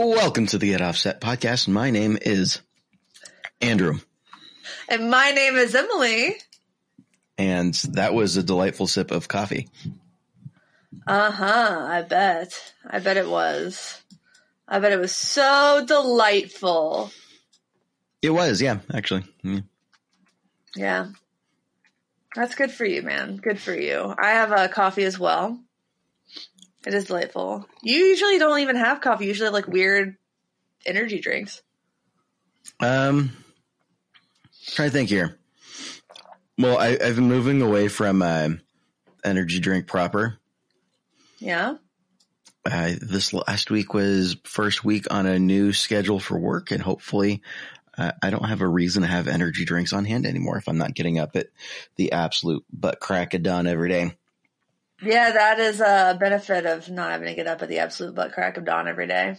Welcome to the Get Offset podcast. My name is Andrew, And my name is Emily. and that was a delightful sip of coffee. Uh huh. I bet. I bet it was. I bet it was so delightful. It was, yeah, actually. Mm. Yeah. That's good for you, man. Good for you. I have a coffee as well. It is delightful. You usually don't even have coffee. You usually have like weird energy drinks. Um, try to think here. Well, I, I've been moving away from uh, energy drink proper. Yeah. Uh, this last week was first week on a new schedule for work, and hopefully, uh, I don't have a reason to have energy drinks on hand anymore if I'm not getting up at the absolute butt crack of dawn every day. Yeah, that is a benefit of not having to get up at the absolute butt crack of dawn every day.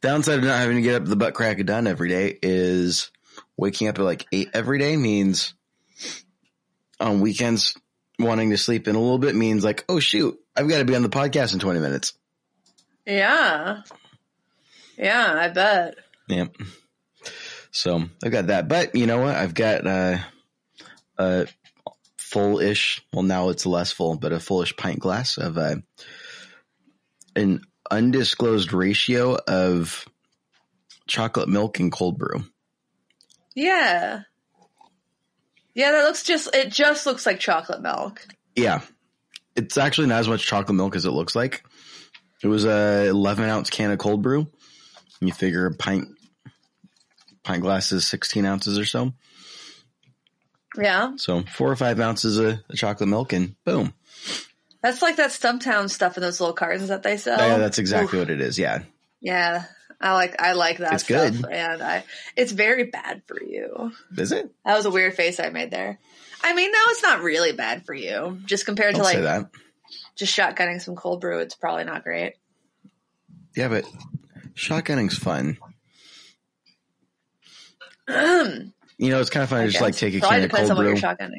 Downside of not having to get up at the butt crack of dawn every day is waking up at like eight every day means on weekends wanting to sleep in a little bit means like, oh shoot, I've got to be on the podcast in 20 minutes. Yeah. Yeah, I bet. Yeah. So I've got that, but you know what? I've got uh, a full-ish. Well, now it's less full, but a fullish pint glass of uh, an undisclosed ratio of chocolate milk and cold brew. Yeah. Yeah, that looks just it just looks like chocolate milk. Yeah, it's actually not as much chocolate milk as it looks like. It was a 11 ounce can of cold brew. You figure a pint pint glass is 16 ounces or so. Yeah. So four or five ounces of, of chocolate milk, and boom. That's like that Stumptown stuff in those little cartons that they sell. yeah, that's exactly what it is. Yeah, Yeah. I like I like that It's stuff. good. And I it's very bad for you. is it? That was a weird face I made there. I mean, no, it's not really bad for you. Just compared Don't to like that. just shotgunning some cold brew, it's probably not great. Yeah, but shotgunning's fun. Um, You know, it's kind of fun to just like take a probably can of cold brew,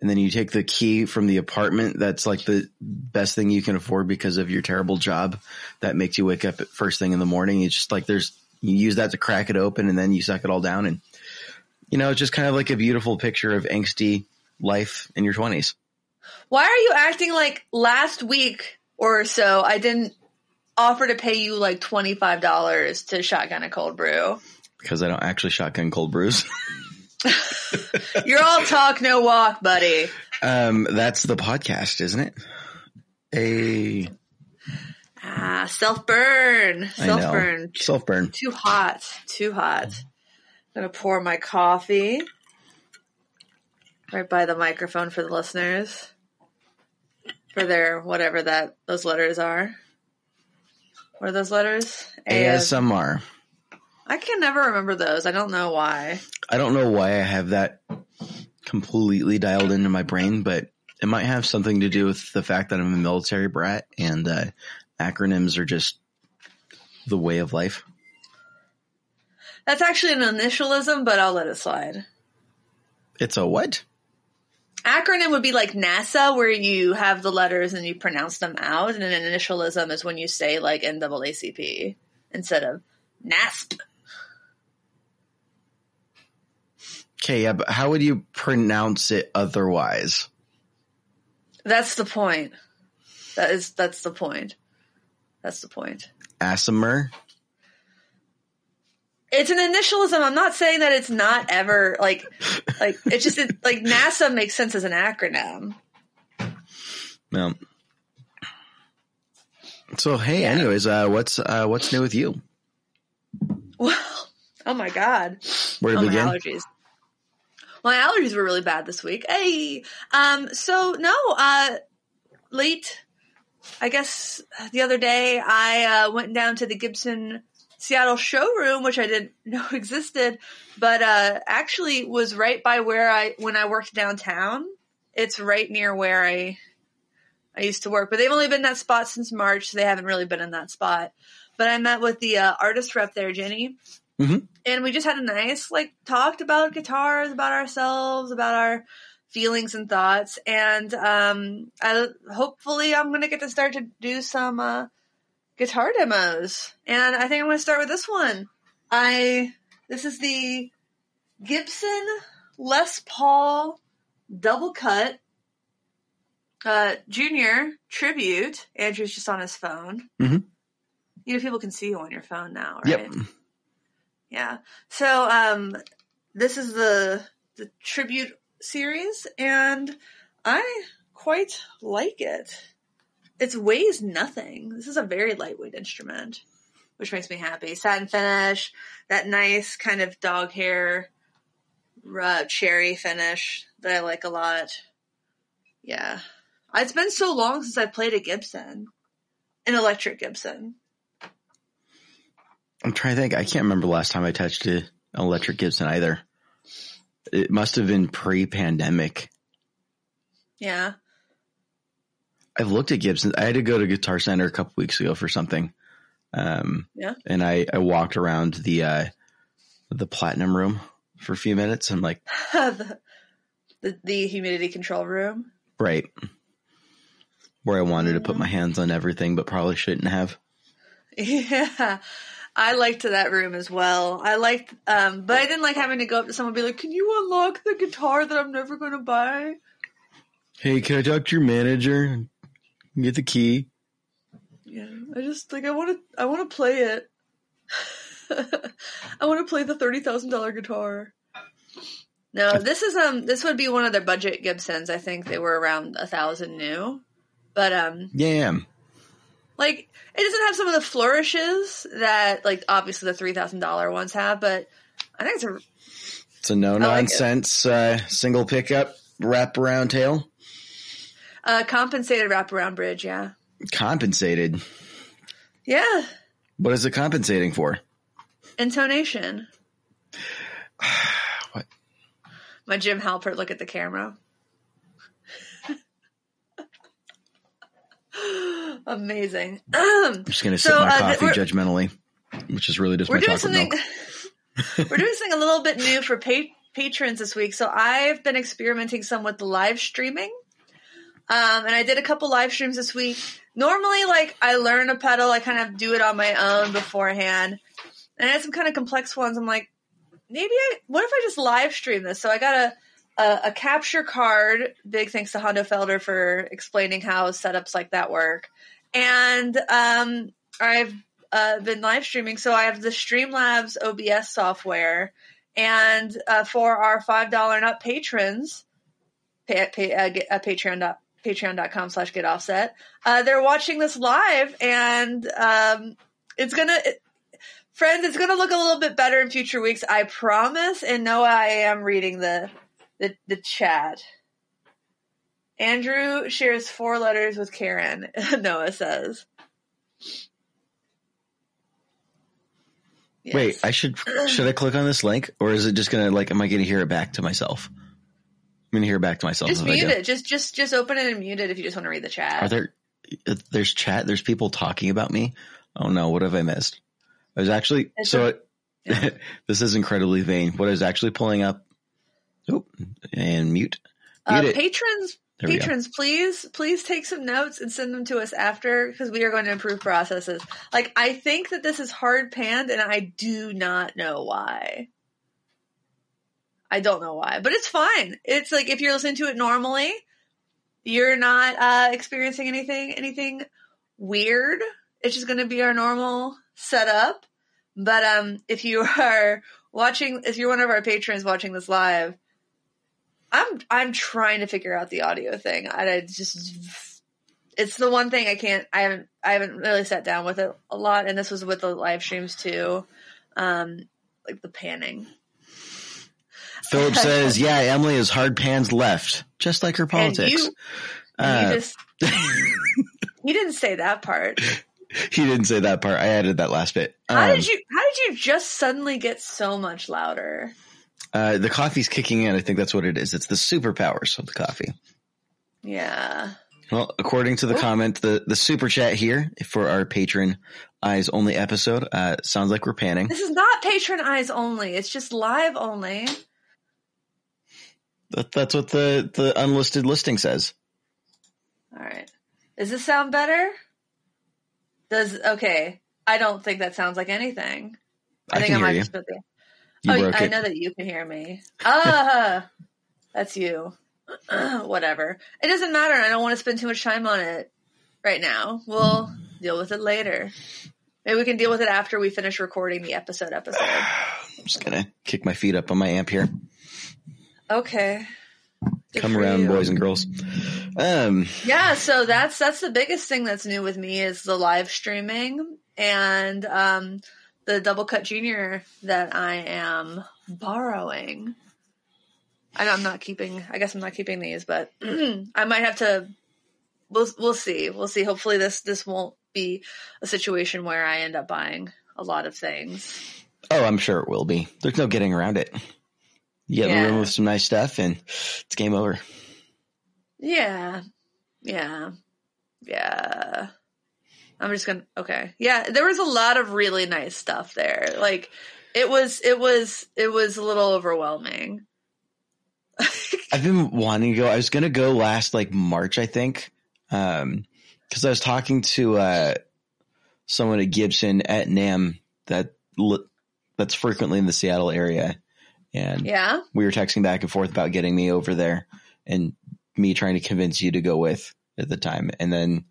and then you take the key from the apartment. That's like the best thing you can afford because of your terrible job that makes you wake up at first thing in the morning. It's just like there's you use that to crack it open, and then you suck it all down, and you know, it's just kind of like a beautiful picture of angsty life in your twenties. Why are you acting like last week or so I didn't offer to pay you like twenty five dollars to shotgun a cold brew? Because I don't actually shotgun cold brews. You're all talk, no walk, buddy. um, that's the podcast, isn't it? A Ah, self burn, self burn, self burn. Too hot, too hot. I'm gonna pour my coffee right by the microphone for the listeners for their whatever that those letters are. What are those letters? ASMR. I can never remember those. I don't know why. I don't know why I have that completely dialed into my brain, but it might have something to do with the fact that I'm a military brat and uh, acronyms are just the way of life. That's actually an initialism, but I'll let it slide. It's a what? Acronym would be like NASA, where you have the letters and you pronounce them out, and an initialism is when you say like NAACP instead of NASP. Okay, yeah, but how would you pronounce it otherwise? That's the point. That is that's the point. That's the point. Asimer? It's an initialism. I'm not saying that it's not ever like like it's just it, like NASA makes sense as an acronym. No. So hey, anyways, uh, what's uh, what's new with you? Well, oh my god. Where to Oh, my begin? allergies. My allergies were really bad this week. Hey, um, so no, uh, late, I guess the other day I uh, went down to the Gibson Seattle showroom, which I didn't know existed, but uh, actually was right by where I when I worked downtown. It's right near where I I used to work, but they've only been in that spot since March, so they haven't really been in that spot. But I met with the uh, artist rep there, Jenny, Mhm. and we just had a nice like talked about guitars, about ourselves, about our feelings and thoughts, and um, I hopefully I'm gonna get to start to do some uh, guitar demos, and I think I'm going to start with this one. I this is the Gibson Les Paul double cut uh, junior tribute. Andrew's just on his phone. Mhm. You know, people can see you on your phone now, right? Yep. Yeah. So um this is the the tribute series and I quite like it. It weighs nothing. This is a very lightweight instrument, which makes me happy. Satin finish, that nice kind of dog hair uh, cherry finish that I like a lot. Yeah. It's been so long since I played a Gibson. An electric Gibson. I'm trying to think. I can't remember the last time I touched a, an electric Gibson either. It must have been pre-pandemic. Yeah. I've looked at Gibson. I had to go to Guitar Center a couple weeks ago for something. Um, Yeah. and I, I walked around the, uh, the platinum room for a few minutes. I'm like, the, the the humidity control room. right. Where I wanted to put my hands on everything, but probably shouldn't have. Yeah. I liked that room as well. I liked, um, but I didn't like having to go up to someone and be like, "Can you unlock the guitar that I'm never going to buy?" Hey, can I talk to your manager? And get the key. Yeah, I just like I want to. I want to play it. I want to play the thirty thousand dollar guitar. No, this is um. This would be one of their budget Gibsons. I think they were around a thousand new, but um, Yeah. Like it doesn't have some of the flourishes that like obviously the three thousand dollar ones have. But I think it's a It's a no nonsense uh, single pickup wraparound tail. uh, compensated wraparound bridge. Yeah, Compensated. yeah. What is it compensating for? Intonation. What? My Jim Halpert look at the camera. Amazing. I'm just gonna sip So, my uh, coffee judgmentally, which is really just We're my doing something. we're doing something a little bit new for pa- patrons this week. So I've been experimenting some with the live streaming, um, and I did a couple live streams this week. Normally, like I learn a pedal, I kind of do it on my own beforehand, and I had some kind of complex ones. I'm like, maybe I. What if I just live stream this? So I got a. A, a capture card. Big thanks to Hondo Felder for explaining how setups like that work. And um, I've uh, been live streaming, so I have the Streamlabs OBS software, and uh, for our five dollar and up patrons, pay, pay, uh, get, uh, Patreon dot patreon.com slash get offset. Uh, they're watching this live, and um, it's gonna. It, Friends, it's to look a little bit better in future weeks, I promise. And Noah, I am reading the the, the chat. Andrew shares four letters with Karen, Noah says. Yes. Wait, I should should I click on this link, or is it just gonna like? Am I gonna hear it back to myself? I'm gonna hear it back to myself. just mute it. Just just just open it and mute it if you just want to read the chat. Are there? uh, There's chat. There's people talking about me. Oh no! What have I missed? I was actually It's so. a- it, this is incredibly vain. What I was actually pulling up. Oh, and mute. uh, Mute it. patrons, Patrons, please, please take some notes and send them to us after because we are going to improve processes. Like I think that this is hard panned, and I do not know why. I don't know why, but it's fine. It's like if you're listening to it normally, you're not uh, experiencing anything anything weird. It's just going to be our normal setup. But um, if you are watching, if you're one of our patrons watching this live, I'm I'm trying to figure out the audio thing. I, just it's the one thing I can't. I haven't I haven't really sat down with it a lot, and this was with the live streams too, um, like the panning. Philip says, "Yeah, Emily is hard pans left, just like her politics." And you, Uh, you just you didn't say that part. he didn't say that part. I added that last bit. How Um, did you? How did you just suddenly get so much louder? Uh, the coffee's kicking in. I think that's what it is. It's the superpowers of the coffee. Yeah. Well, according to the Oh. comment, the, the super chat here for our patron eyes only episode, uh, sounds like we're panning. This is not patron eyes only. It's just live only. That, that's what the, the unlisted listing says. All right. Does this sound better? Does okay? I don't think that sounds like anything. I, think can I might you. just put the. You oh, I it. know that you can hear me. Ah, that's you. Whatever. It doesn't matter. I don't want to spend too much time on it right now. We'll deal with it later. Maybe we can deal with it after we finish recording the episode. Episode. I'm just gonna kick my feet up on my amp here. Okay. Good Come around, you. boys and girls. Um, Yeah, so that's that's the biggest thing that's new with me is the live streaming and um the double cut junior that I am borrowing. I I'm not keeping I guess I'm not keeping these, but I might have to we'll we'll see. We'll see. Hopefully this this won't be a situation where I end up buying a lot of things. oh, I'm sure it will be. There's no getting around it. You get Yeah. room with some nice stuff, and it's game over. Yeah. Yeah. Yeah. I'm just gonna okay. Yeah, there was a lot of really nice stuff there. Like it was it was it was a little overwhelming. I've been wanting to go. I was gonna go last like March, I think, um, because I was talking to uh, someone at Gibson at NAMM that that's frequently in the Seattle area, and Yeah. we were texting back and forth about getting me over there, and me trying to convince you to go with at the time, and then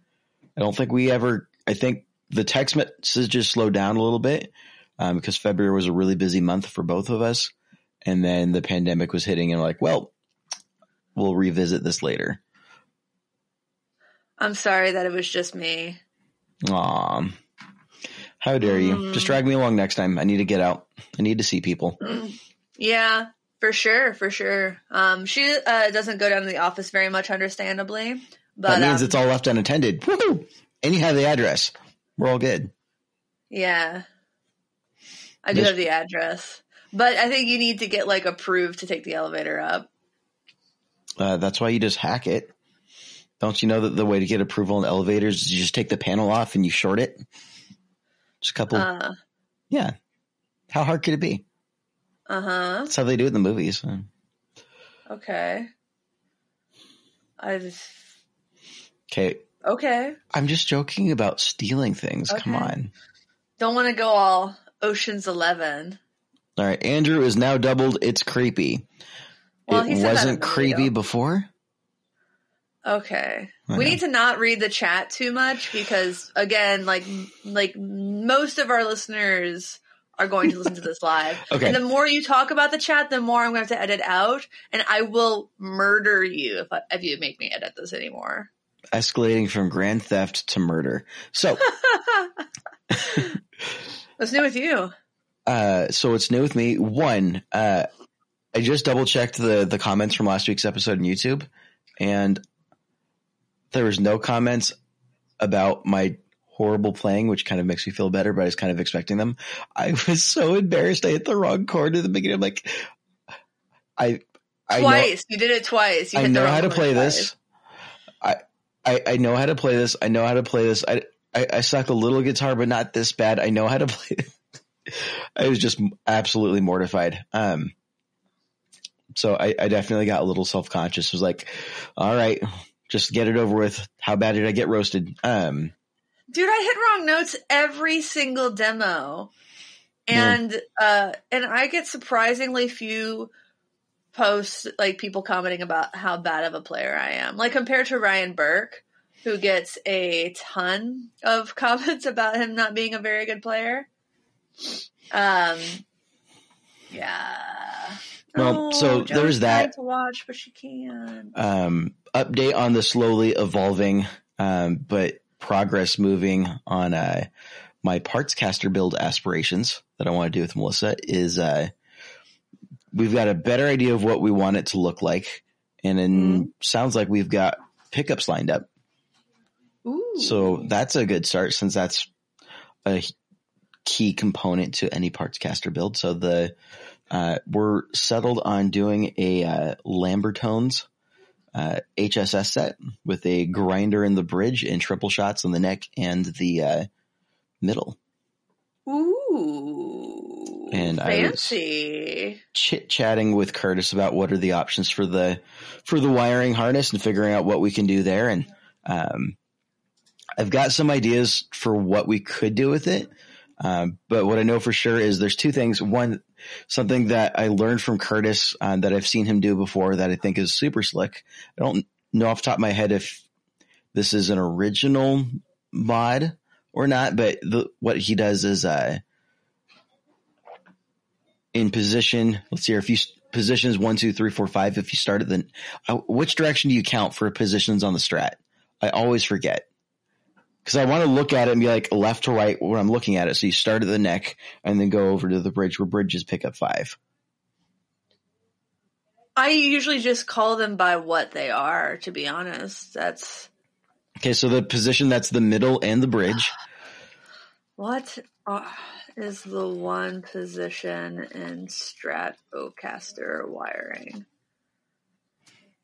I don't think we ever. I think the text messages slowed down a little bit um, because February was a really busy month for both of us, and then the pandemic was hitting, and like, well, we'll revisit this later. I'm sorry that it was just me. Aw. How dare you? Mm. Just drag me along next time. I need to get out. I need to see people. Yeah, for sure, for sure. Um she uh doesn't go down to the office very much understandably. But that means um, it's all left unattended. Woohoo! And you have the address. We're all good. Yeah. I do have the address. But I think you need to get like approved to take the elevator up. Uh, that's why you just hack it. Don't you know that the way to get approval in elevators is you just take the panel off and you short it? Just a couple. Uh yeah. How hard could it be? uh-huh. That's how they do it in the movies. Uh, Okay. I just Okay. Okay. I'm just joking about stealing things. Come on. Don't want to go all Ocean's Eleven. All right. Andrew is now doubled. It's creepy. Well, it wasn't creepy video. before. Okay. I We need to not read the chat too much because again, like like most of our listeners are going to listen to this live. Okay. And the more you talk about the chat, the more I'm going to have to edit out, and I will murder you if I, if you make me edit this anymore. Escalating from grand theft to murder. So, What's new with you? uh, so what's new with me? One, uh, I just double checked the the comments from last week's episode on YouTube, and there was no comments about my horrible playing, which kind of makes me feel better. But I was kind of expecting them. I was so embarrassed. I hit the wrong chord at the beginning. I'm like, I, I know, Twice. you did it twice. You I know how to play twice. this. I, I know how to play this. I know how to play this. I I, I suck a little guitar, but not this bad. I know how to play. I was just absolutely mortified. Um, so I, I definitely got a little self conscious. Was like, all right, just get it over with. How bad did I get roasted? Um, Dude, I hit wrong notes every single demo. Yeah. And uh and I get surprisingly few posts like people commenting about how bad of a player I am. Like compared to Ryan Burke, who gets a ton of comments about him not being a very good player. Um yeah. Well, so Joe's there's that. to watch, but she can't. um, update on the slowly evolving, um, but progress moving on uh, my parts caster build aspirations that I want to do with Melissa is uh, we've got a better idea of what we want it to look like, and then sounds like we've got pickups lined up. Ooh. So that's a good start since that's a key component to any parts caster build. So the uh, we're settled on doing a uh, Lambertones uh, HSS set with a grinder in the bridge and triple shots in the neck and the uh, middle. Ooh. And I was- Chit chatting with Curtis about what are the options for the for the wiring harness and figuring out what we can do there. And um, I've got some ideas for what we could do with it. Um, but what I know for sure is there's two things. One, something that I learned from Curtis uh, that I've seen him do before that I think is super slick. I don't know off the top of my head if this is an original mod or not, but the, what he does is, uh, in position, let's see here, if you positions one, two, three, four, five, if you start at the, uh, which direction do you count for positions on the strat? I always forget because I want to look at it and be like left to right when I'm looking at it. So you start at the neck and then go over to the bridge where bridges pick up five. I usually just call them by what they are, to be honest. That's Okay, so the position that's the middle and the bridge. what uh, is the one position in Stratocaster wiring?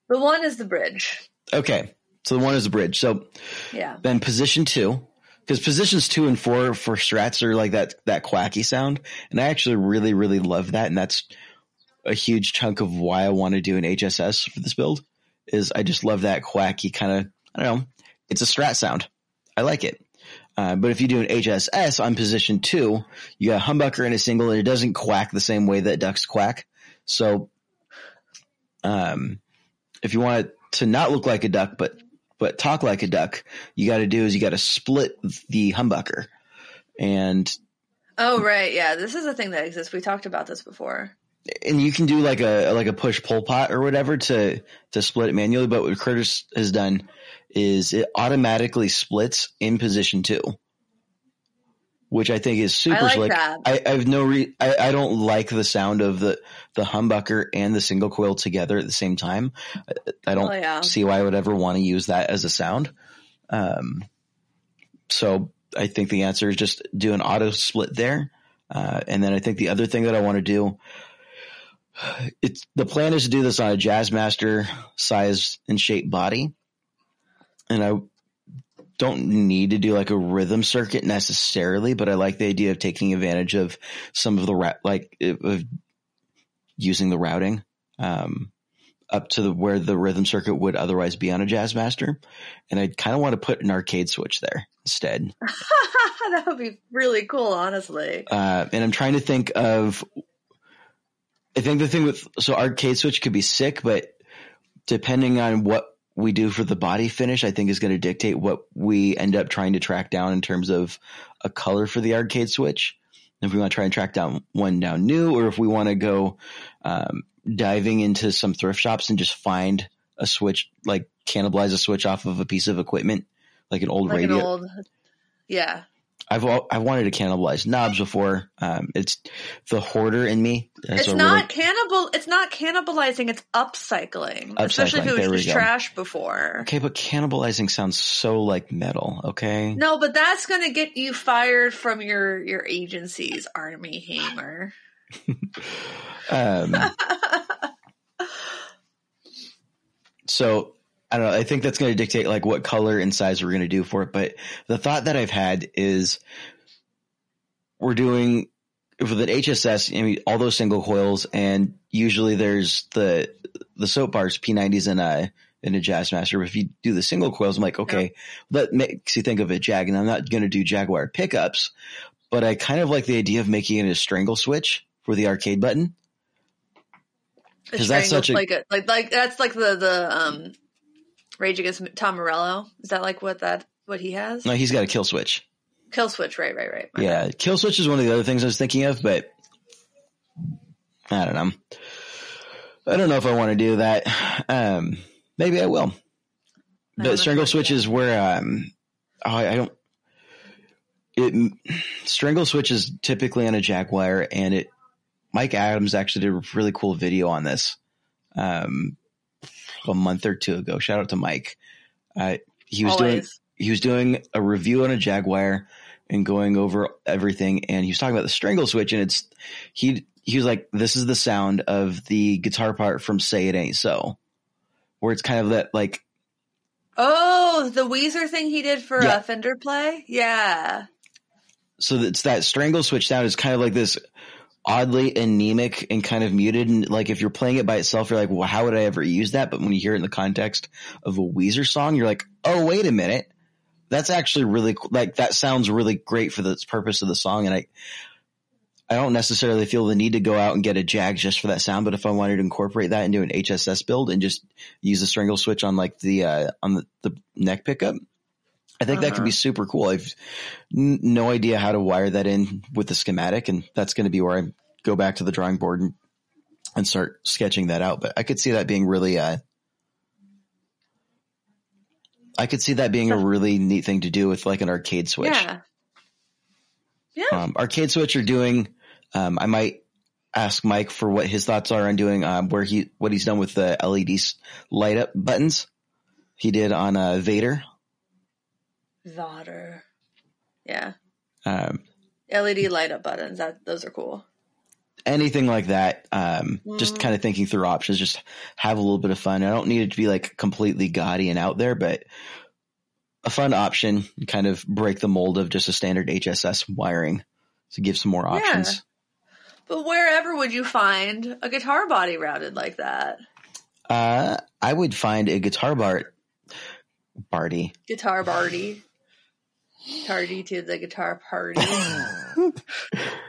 The one is the bridge. Okay, so the one is the bridge. So Yeah. then position two, because positions two and four for strats are like that that quacky sound, and I actually really really love that, and that's a huge chunk of why I want to do an HSS for this build. Is I just love that quacky kind of I don't know. It's a strat sound. I like it. Uh, but if you do an HSS on position two, you got a humbucker and a single, and it doesn't quack the same way that ducks quack. So, um, if you want it to not look like a duck, but but talk like a duck, you got to do is you got to split the humbucker, and Oh right, yeah. This is a thing that exists. We talked about this before. And you can do like a like a push pull pot or whatever to to split it manually. But what Curtis has done is it automatically splits in position two, which I think is super I like slick. that. I, I have no re- I, I don't like the sound of the the humbucker and the single coil together at the same time. I, I don't Oh, yeah. see why I would ever want to use that as a sound. Um, so I think the answer is just do an auto split there. Uh, and then I think the other thing that I want to do, it's the plan is to do this on a Jazzmaster size and shape body. And I don't need to do like a rhythm circuit necessarily, but I like the idea of taking advantage of some of the ra- like of using the routing um, up to the where the rhythm circuit would otherwise be on a Jazzmaster, and I kind of want to put an arcade switch there instead. that would be really cool, honestly. Uh, and I'm trying to think of. I think the thing with so arcade switch could be sick, but depending on what we do for the body finish, I think is going to dictate what we end up trying to track down in terms of a color for the arcade switch. If we want to try and track down one down new, or if we want to go um, diving into some thrift shops and just find a switch, like cannibalize a switch off of a piece of equipment, like an old Like radio. an old Yeah. I've I wanted to cannibalize knobs before. Um, it's the hoarder in me. has it's not really- cannibal it's not cannibalizing, it's upcycling. Especially if Upcycling, it there was just trash before. okay, but cannibalizing sounds so like metal. Okay, No, but that's gonna get you fired from your your agency's Armie Hammer. um, so I don't know. I think that's going to dictate like what color and size we're going to do for it. But the thought that I've had is we're doing with an HSS. I mean, all those single coils, and usually there's the the soap bars, P90s, and a in a Jazzmaster. But if you do the single coils, I'm like, okay, that makes you think of a Jag, and I'm not going to do Jaguar pickups, but I kind of like the idea of making it a strangle switch for the arcade button. The 'Cause that's such a- like a like like that's like the the um Rage Against Tom Morello. Is that like what that what he has? No, he's got a kill switch. Kill switch, right, right, right. My Yeah, kill switch is one of the other things I was thinking of, but I don't know. I don't know if I want to do that. Um, maybe I will. I But strangle switch is where um, oh, I don't. It strangle switch is typically on a Jaguar, and it. Mike Adams actually did a really cool video on this, um, a month or two ago. Shout out to Mike. Uh, he was doing he was doing a review on a Jaguar and going over everything, and he was talking about the strangle switch, and it's he he was like, "This is the sound of the guitar part from Say It Ain't So," where it's kind of that like Oh, the Weezer thing he did for Yeah. uh, Fender Play? Yeah. so it's that strangle switch sound is kind of like this oddly anemic and kind of muted, and like if you're playing it by itself, you're like, "Well, how would I ever use that?" But when you hear it in the context of a Weezer song, you're like, "Oh, wait a minute." that's actually really cool. like that sounds really great for the purpose of the song, and I I don't necessarily feel the need to go out and get a Jag just for that sound, but if I wanted to incorporate that into an HSS build and just use the strangle switch on like the uh, on the, the neck pickup, I think that could be Uh-huh. super cool. I've n- no idea how to wire that in with the schematic, and that's going to be where I go back to the drawing board and, and start sketching that out. But I could see that being really, uh, I could see that being a really neat thing to do with like an arcade switch. Yeah. Yeah. Um, arcade switch are doing. Um, I might ask Mike for what his thoughts are on doing um, where he what he's done with the LEDs light up buttons. He did on uh, Vader. Vader. Yeah. Um, LED light up buttons. That those are cool. Anything like that. Um, just Mhm. kind of thinking through options, just have a little bit of fun. I don't need it to be like completely gaudy and out there, but a fun option, kind of break the mold of just a standard HSS wiring to give some more Yeah. options. But wherever would you find a guitar body routed like that? Uh, I would find a guitar bar, Barty. Guitar party. Tardy to the guitar party.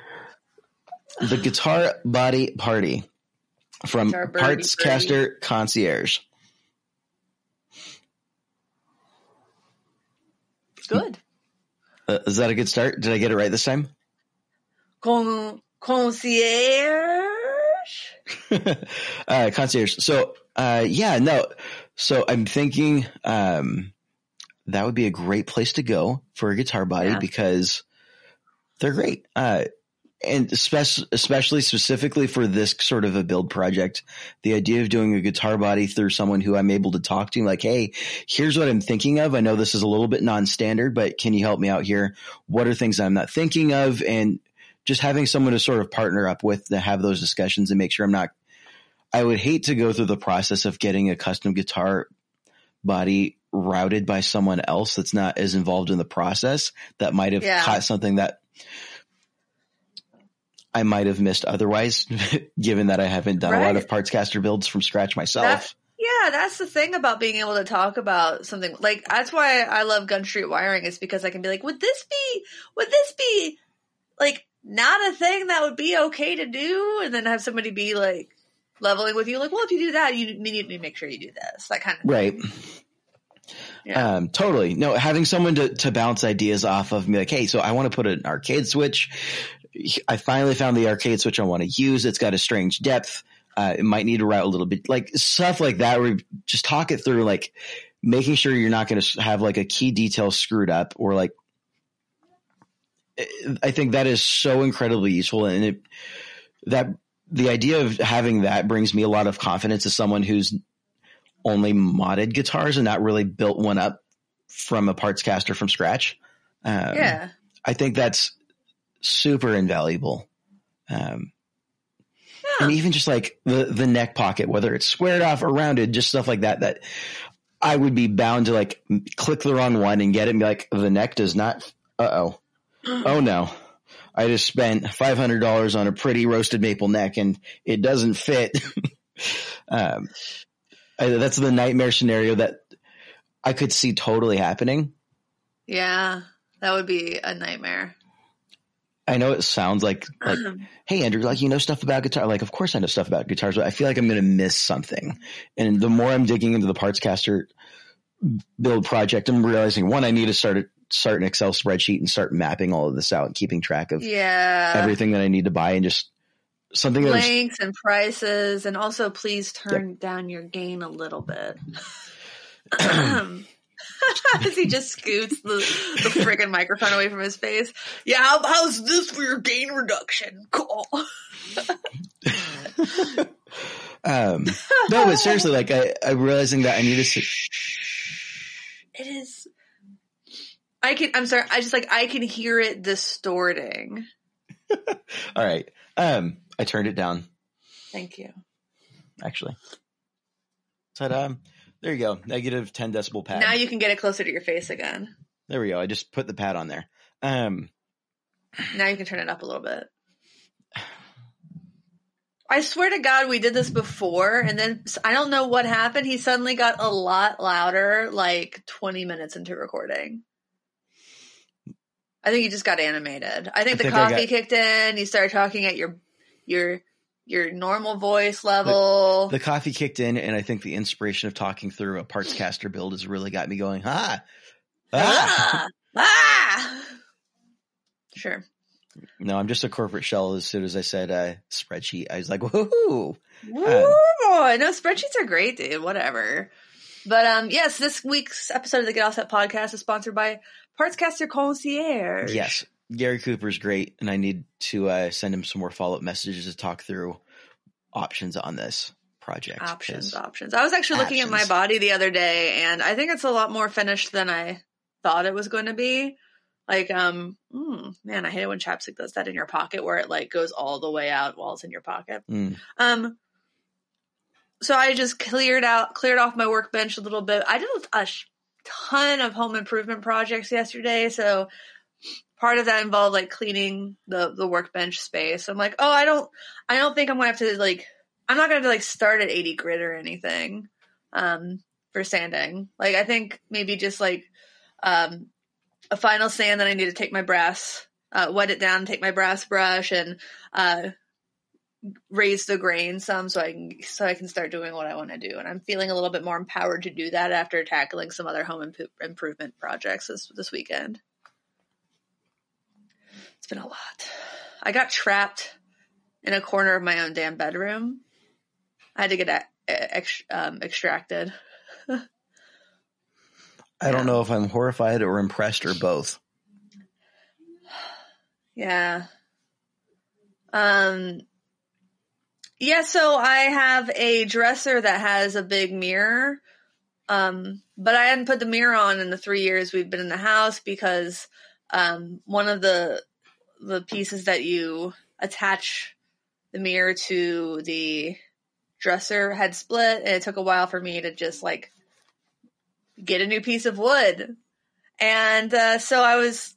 the guitar body party from Parts birdie. Caster Concierge. Good. Uh, is that a good start? Did I get it right this time? Con- concierge. uh, concierge. So, uh, yeah, no. So I'm thinking, um, that would be a great place to go for a guitar body Yeah. because they're great. Uh, and especially, especially specifically for this sort of a build project, the idea of doing a guitar body through someone who I'm able to talk to, like, Hey, here's what I'm thinking of. I know this is a little bit non-standard, but can you help me out here? What are things I'm not thinking of? And just having someone to sort of partner up with to have those discussions and make sure I'm not I would hate to go through the process of getting a custom guitar body routed by someone else that's not as involved in the process that might have Yeah. caught something that I might have missed otherwise, given that I haven't done a lot of parts caster builds from scratch myself. That- Yeah, that's the thing about being able to talk about something like that's why I love Gun Street Wiring is because I can be like, would this be would this be like not a thing that would be okay to do, and then have somebody be like leveling with you, like, well, if you do that, you need to make sure you do this, that kind of right. Yeah. Um, totally. No, having someone to, to bounce ideas off of me, like, hey, so I want to put an arcade switch. I finally found the arcade switch I want to use. It's got a strange depth. Uh, it might need to route a little bit, like stuff like that. Where just talk it through, like making sure you're not going to have like a key detail screwed up, or like. I think that is so incredibly useful, and it that the idea of having that brings me a lot of confidence as someone who's only modded guitars and not really built one up from a parts caster from scratch. Um, yeah. I think that's super invaluable. Um, and even just like the, the neck pocket, whether it's squared off or rounded, just stuff like that, that I would be bound to like click the wrong one and get it and be like, the neck does not, uh oh. Oh no. I just spent $500 on a pretty roasted maple neck and it doesn't fit. um, I, that's the nightmare scenario that I could see totally happening. Yeah, that would be a nightmare. I know it sounds like like hey Andrew, like you know stuff about guitar. Like of course I know stuff about guitars, but I feel like I'm going to miss something. And the more I'm digging into the parts caster build project, I'm realizing one I need to start a, start an Excel spreadsheet and start mapping all of this out and keeping track of yeah. everything that I need to buy and just something lengths and prices, and also please turn down your gain a little bit. As he just scoots the, the friggin' microphone away from his face. Yeah, how, how's this for your gain reduction? Cool. um no, but seriously, like I I'm realizing that I need to sit. It is. I can. I'm sorry. I just like I can hear it distorting. All right, um, I turned it down Thank you. actually. So um, there you go, negative ten decibel pad. Now you can get it closer to your face again. There we go. I just put the pad on there. Um, Now you can turn it up a little bit. I swear to God, we did this before, and then I don't know what happened. He suddenly got a lot louder, like 20 minutes into recording. I think you just got animated. I think I the think coffee got- kicked in. You started talking at your your your normal voice level. The coffee kicked in, and I think the inspiration of talking through a parts caster build has really got me going. Ah, ah. ah, ah. Sure. No, I'm just a corporate shell. As soon as I said uh, spreadsheet, I was like, woohoo! Woo boy. No, spreadsheets are great, dude. Whatever. But um, yes, this week's episode of the Get Offset podcast is sponsored by Partscaster Concierge. Yes, Gary Cooper's great, and I need to uh, send him some more follow up messages to talk through options on this project. Options, options. I was actually looking at my body the other day, and I think it's a lot more finished than I thought it was going to be. Like, um, mm, man, I hate it when chapstick does that in your pocket, where it like goes all the way out while it's in your pocket. Mm. Um, so I just cleared out, cleared off my workbench a little bit. I did a ton of home improvement projects yesterday, so part of that involved like cleaning the the workbench space. I'm like, oh, I don't, I don't think I'm gonna have to like, I'm not gonna to like start at 80 grit or anything, um, for sanding. Like, I think maybe just like, um, a final sand. Then I need to take my brass, uh, wet it down, take my brass brush, and uh raise the grain some so I can so I can start doing what I want to do. And I'm feeling a little bit more empowered to do that after tackling some other home imp- improvement projects this this weekend. It's been a lot. I got trapped in a corner of my own damn bedroom. I had to get ex, um, extracted. I don't know if I'm horrified or impressed or both. Yeah. Um yeah, so I have a dresser that has a big mirror. Um but I hadn't put the mirror on in the 3 years we've been in the house because um one of the the pieces that you attach the mirror to the dresser had split and it took a while for me to just like get a new piece of wood. And uh so I was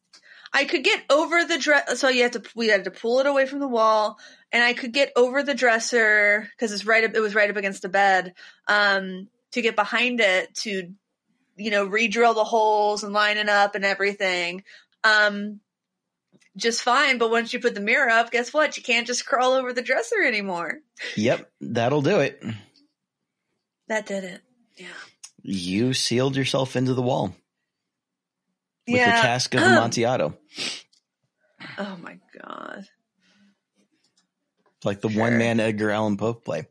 I could get over the dress. So you have to, we had to pull it away from the wall, and I could get over the dresser because it's right up, it was right up against the bed. Um, to get behind it to, you know, re-drill the holes and line it up and everything. Um, just fine. But once you put the mirror up, guess what? You can't just crawl over the dresser anymore. Yep, that'll do it. That did it. Yeah. You sealed yourself into the wall with yeah. your cask of Amontillado, Oh my god. like the Sure. one man Edgar Allan Poe play.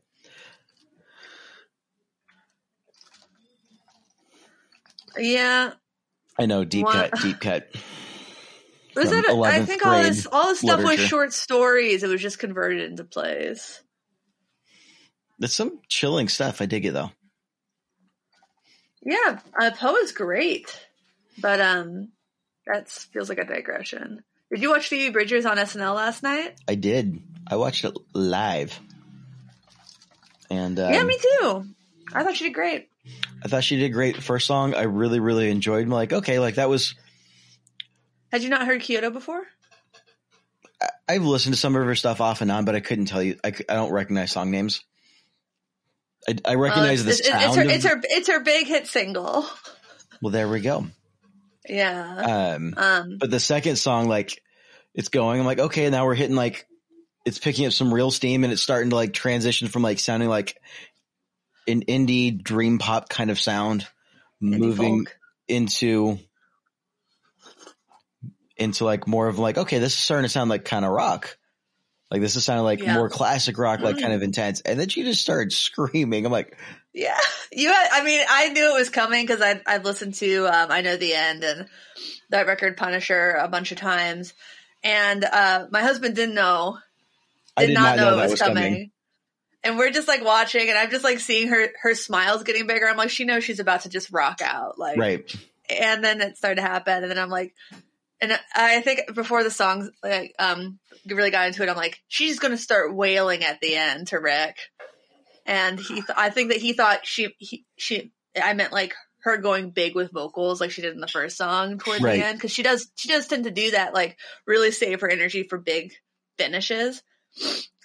Yeah. I know, deep What- cut, deep cut. Was it? I 11th think all this all this stuff was short stories. It was just converted into plays. That's some chilling stuff. I dig it though. Yeah, uh, Poe is great, but um, that feels like a digression. Did you watch Phoebe Bridgers on SNL last night? I did. I watched it live, and um, yeah, me too. I thought she did great. I thought she did great. First song, I really, really enjoyed. I'm like, okay, like that was. Had you not heard Kyoto before? I- I've listened to some of her stuff off and on, but I couldn't tell you. I, I don't recognize song names. I, I recognize Uh, the it's, sound. it's, her, it's her. It's her big hit single. well, there we go. Yeah. Um, Um. but the second song, like, it's going. I'm like, okay, now we're hitting like, it's picking up some real steam, and it's starting to like transition from like sounding like an indie dream pop kind of sound, moving folk. into into like more of like okay this is starting to sound like kind of rock like this is sounding like Yeah. more classic rock like Mm. kind of intense and then she just started screaming i'm like Yeah, you. Had, I mean, I knew it was coming because I I've listened to um, I know the end and that record Punisher a bunch of times, and uh, my husband didn't know, i did did not, know, that it was coming. And we're just like watching, and I'm just like seeing her her smiles getting bigger. I'm like, she knows she's about to just rock out, like right and then it started to happen and then i'm like and i think before the songs like um really got into it i'm like she's gonna start wailing at the end to rick and he th- i think that he thought she he, she i meant like her going big with vocals like she did in the first song toward Right. the end because she does she does tend to do that like really save her energy for big finishes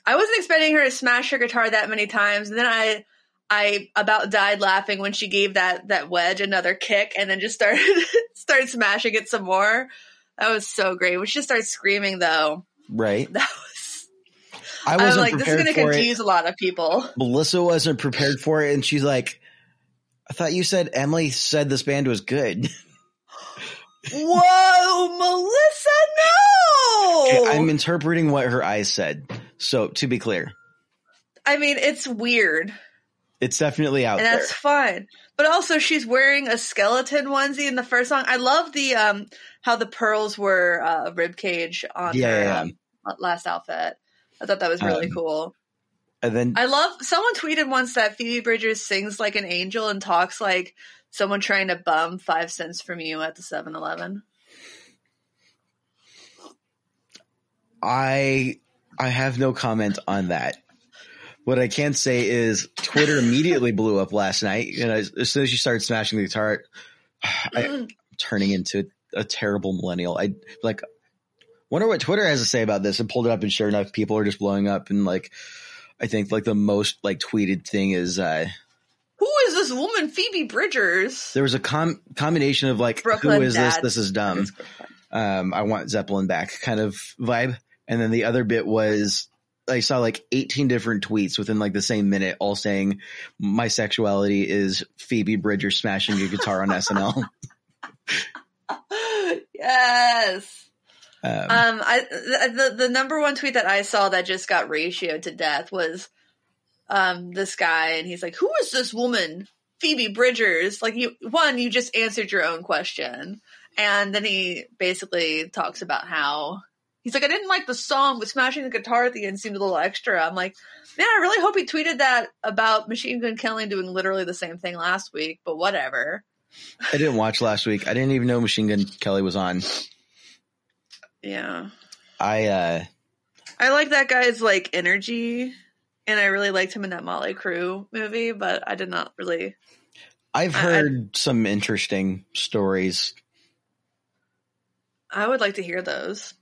i wasn't expecting her to smash her guitar that many times and then i I about died laughing when she gave that that wedge another kick and then just started started smashing it some more. That was so great. When she started screaming, though, Right. that was. I I wasn't was like, this is going to for it. confuse a lot of people. Melissa wasn't prepared for it, and she's like, "I thought you said Emily said this band was good." Whoa, Melissa, no! Okay, I'm interpreting what her eyes said. So to be clear, I mean, it's weird, it's definitely out and there. that's fine. But also, she's wearing a skeleton onesie in the first song. I love the um how the pearls were uh, rib cage on Yeah, her um, last outfit. I thought that was really Um, cool. And then I love. Someone tweeted once that Phoebe Bridgers sings like an angel and talks like someone trying to bum five cents from you at the 7-Eleven. I I have no comment on that. What I can say is Twitter immediately blew up last night. You know, as, as soon as she started smashing the guitar, I, I'm turning into a terrible millennial. I like wonder what Twitter has to say about this. And pulled it up, and sure enough, people are just blowing up. And like, I think like the most like tweeted thing is uh Who is this woman, Phoebe Bridgers? there was a com- combination of like Brooklyn who is this? Dad. This is dumb. um, I want Zeppelin back kind of vibe. And then the other bit was I saw like 18 different tweets within like the same minute, all saying my sexuality is Phoebe Bridgers smashing a guitar on SNL. yes. Um, Um, I the, the the number one tweet that I saw that just got ratioed to death was um this guy, and he's like, "Who is this woman, Phoebe Bridgers?" Like you, one, you just answered your own question, and then he basically talks about how he's like, "I didn't like the song, but smashing the guitar at the end seemed a little extra." I'm like, man, I really hope he tweeted that about Machine Gun Kelly doing literally the same thing last week, but whatever. I didn't watch last week. I didn't even know Machine Gun Kelly was on. Yeah. I, uh, I like that guy's like energy, and I really liked him in that Mötley Crüe movie, but I did not really. I've I- I- heard some interesting stories. I would like to hear those.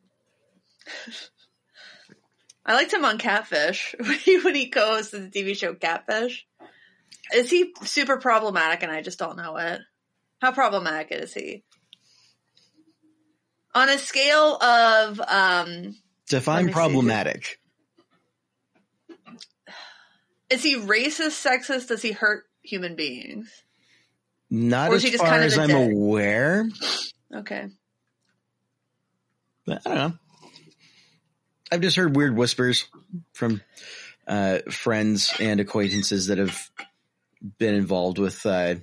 I liked him on Catfish when he, when he co-hosted the TV show Catfish. Is he super problematic, and I just don't know it? How problematic is he? On a scale of um, Define problematic. is he racist, sexist? Does he hurt human beings? Not as he just far kind of as I'm dick? aware. Okay. But I don't know. I've just heard weird whispers from uh, friends and acquaintances that have been involved with uh,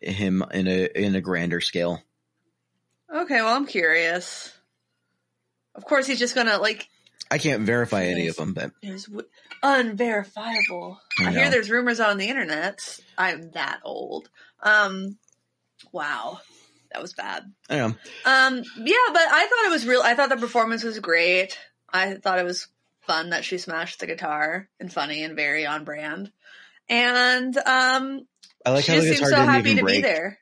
him in a in a grander scale. Okay, well, I'm curious. Of course, he's just gonna like I can't verify any of them, but w- unverifiable. I I, hear there's rumors on the internet. I'm that old. Um, wow, that was bad. I know. Um, yeah, but I thought it was real. I thought the performance was great. I thought it was fun that she smashed the guitar and funny and very on brand. And um, I like she how the just seemed guitar so didn't happy even to break. be there.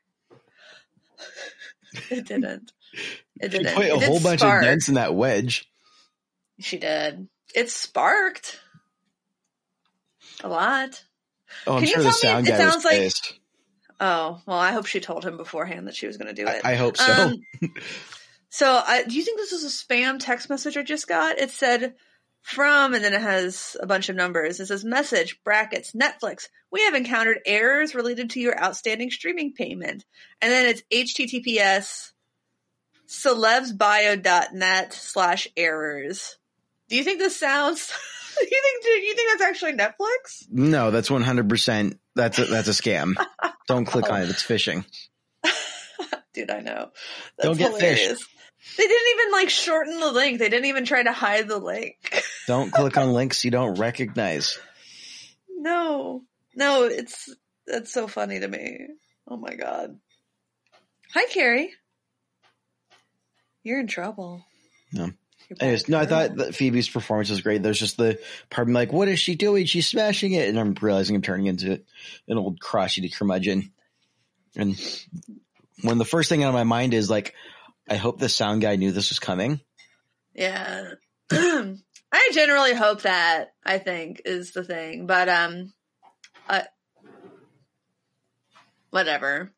it didn't. It didn't. put a It whole bunch spark. of dents in that wedge. She did. It sparked a lot. Oh, I'm Can you sure the tell me- sound it guy was sounds like- pissed. Oh well, I hope she told him beforehand that she was going to do it. I, I hope so. Um, so, uh, do you think this was a spam text message I just got? It said from, and then it has a bunch of numbers. It says message brackets Netflix. We have encountered errors related to your outstanding streaming payment, and then it's HTTPS celebsbio.net slash errors. Do you think this sounds? do you think? Do you think that's actually Netflix? no, that's 100. percent That's a, that's a scam. Don't click on it. It's phishing. Dude, I know. Don't get hilarious. They didn't even like shorten the link. They didn't even try to hide the link. Don't click on links you don't recognize. no. No, it's that's so funny to me. Oh my god. Hi Carrie. You're in trouble. No. Anyways, no, I thought that Phoebe's performance was great. There's just the part of me like, what is she doing? She's smashing it. And I'm realizing I'm turning into an old crotchety curmudgeon. And when the first thing out of my mind is like, I hope the sound guy knew this was coming. Yeah. I generally hope that, I think, is the thing. But um uh whatever.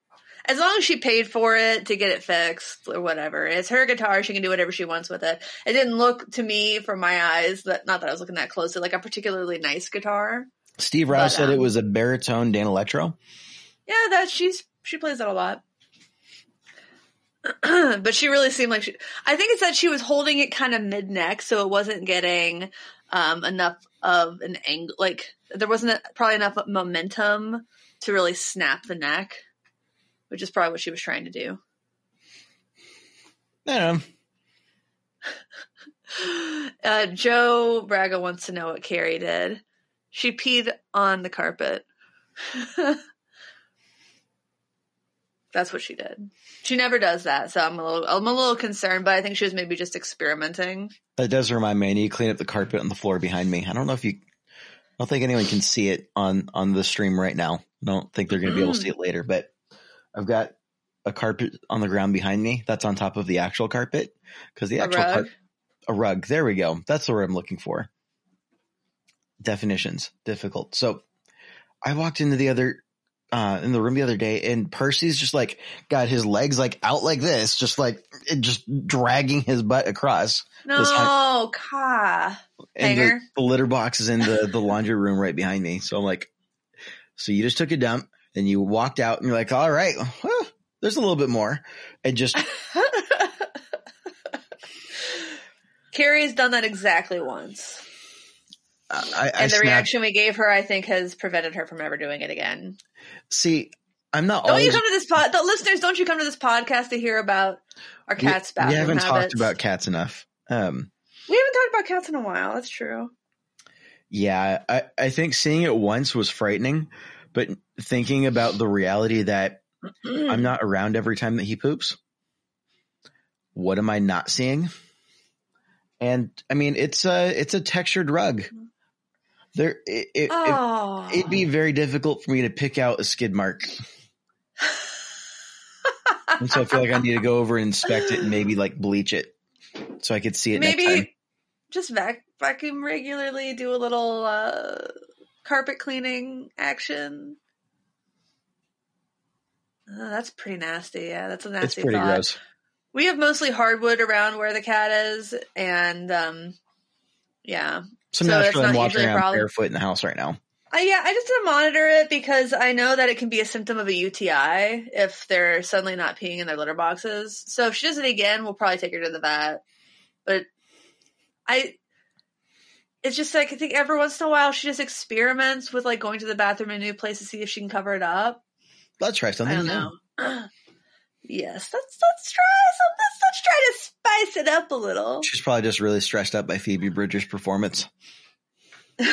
as long as she paid for it to get it fixed or whatever. It's her guitar; she can do whatever she wants with it. It didn't look to me, from my eyes, that not that I was looking that closely, like a particularly nice guitar. Steve Rouse But, said it um, was a baritone Danelectro. Yeah, that she's she plays that a lot. but she really seemed like she I think it's that she was holding it kind of mid neck so it wasn't getting um enough of an angle like there wasn't probably enough momentum to really snap the neck, which is probably what she was trying to do. I don't know. Uh, Joe Braga wants to know what Carrie did. She peed on the carpet. That's what she did. She never does that, so I'm a little I'm a little concerned, but I think she was maybe just experimenting. That does remind me. I need to clean up the carpet on the floor behind me. I don't know if you. I don't think anyone can see it on on the stream right now. I don't think they're going to be able to see it later. But I've got a carpet on the ground behind me. That's on top of the actual carpet because the A actual rug? car- a rug. There we go. That's the word I'm looking for. Definitions difficult. So I walked into the other uh in the room the other day and Percy's just like got his legs like out like this, just like just dragging his butt across. No, Ka. And the, the litter box is in the, the laundry room right behind me. So I'm like, so you just took a dump and you walked out and you're like, all right, well, there's a little bit more. And just, Carrie's done that exactly once. I, I And the snapped. reaction we gave her, I think, has prevented her from ever doing it again. See, I'm not Don't always, you come to this pod? The listeners, don't you come to this podcast to hear about our we- cats' we, bathroom haven't habits? talked about cats enough. Um, We haven't talked about cats in a while. That's true. yeah, I, I think seeing it once was frightening, but thinking about the reality that I'm not around every time that he poops. What am I not seeing? And I mean, it's a it's a textured rug. There, it, it, it, oh, it'd be very difficult for me to pick out a skid mark, and so I feel like I need to go over and inspect it and maybe like bleach it, so I could see it next time. maybe just vac- vacuum regularly. Do a little uh, carpet cleaning action. Uh, that's pretty nasty. Yeah, that's a nasty It's pretty thought. gross. We have mostly hardwood around where the cat is, and um, yeah, So, So that's I'm not walking usually a around problem. barefoot in the house right now. I, yeah, I just monitor it because I know that it can be a symptom of a UTI if they're suddenly not peeing in their litter boxes. So if she does it again, we'll probably take her to the vet. But I, it's just like I think every once in a while she just experiments with like going to the bathroom in a new place to see if she can cover it up. Let's try something. I don't know. yes, let's let's try some. Let's let's try to spice it up a little. She's probably just really stressed out by Phoebe Bridgers' performance.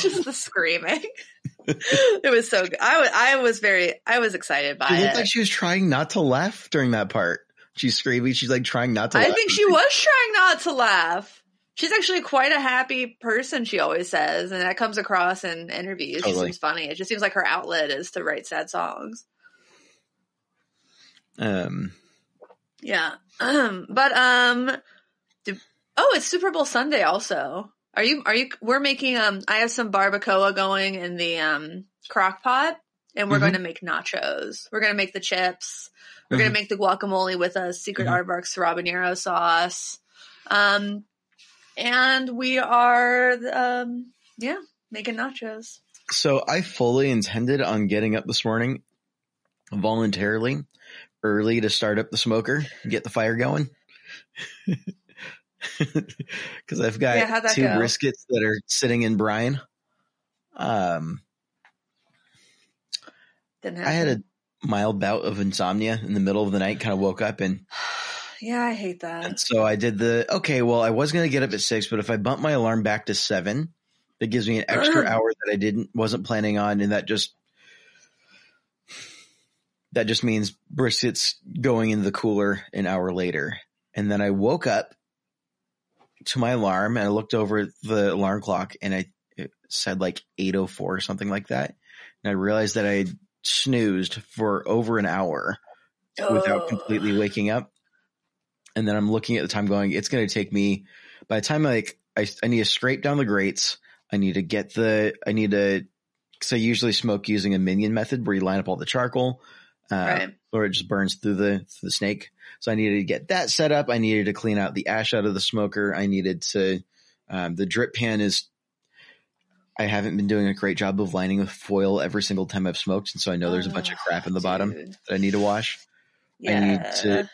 just the screaming. it was so good. I was, I was very, I was excited by She it. looked like she was trying not to laugh during that part. She's screaming. She's like trying not to. I laugh. think she was trying not to laugh. She's actually quite a happy person, she always says, and that comes across in interviews. She seems funny. It just seems like her outlet is to write sad songs. Um, Yeah. Um, but um do, oh, it's Super Bowl Sunday also. Are you are you we're making um I have some barbacoa going in the um crock pot and we're Mhm. going to make nachos. We're going to make the chips. We're going Mhm. to make the guacamole with a secret Mhm. aardvark habanero sauce. Um and we are um yeah, making nachos. so I fully intended on getting up this morning voluntarily early to start up the smoker and get the fire going. Because I've got Yeah, two go? briskets that are sitting in brine. Um, I had a mild bout of insomnia in the middle of the night. Kind of woke up and Yeah, I hate that. And so I did the okay. Well, I was going to get up at six, but if I bump my alarm back to seven, that gives me an extra hour that I didn't wasn't planning on, and that just that just means briskets going in the cooler an hour later. And then I woke up to my alarm and I looked over at the alarm clock and I it said like eight oh four or something like that, and I realized that I snoozed for over an hour without completely waking up. And then I'm looking at the time going, it's going to take me by the time like I, I need to scrape down the grates. I need to get the, I need to, because I usually smoke using a minion method where you line up all the charcoal, uh, Right. or it just burns through the through the snake. So I needed to get that set up. I needed to clean out the ash out of the smoker. I needed to, um, the drip pan is. I haven't been doing a great job of lining with foil every single time I've smoked, and so I know there's a bunch of crap in the bottom dude. that I need to wash. Yeah. I need to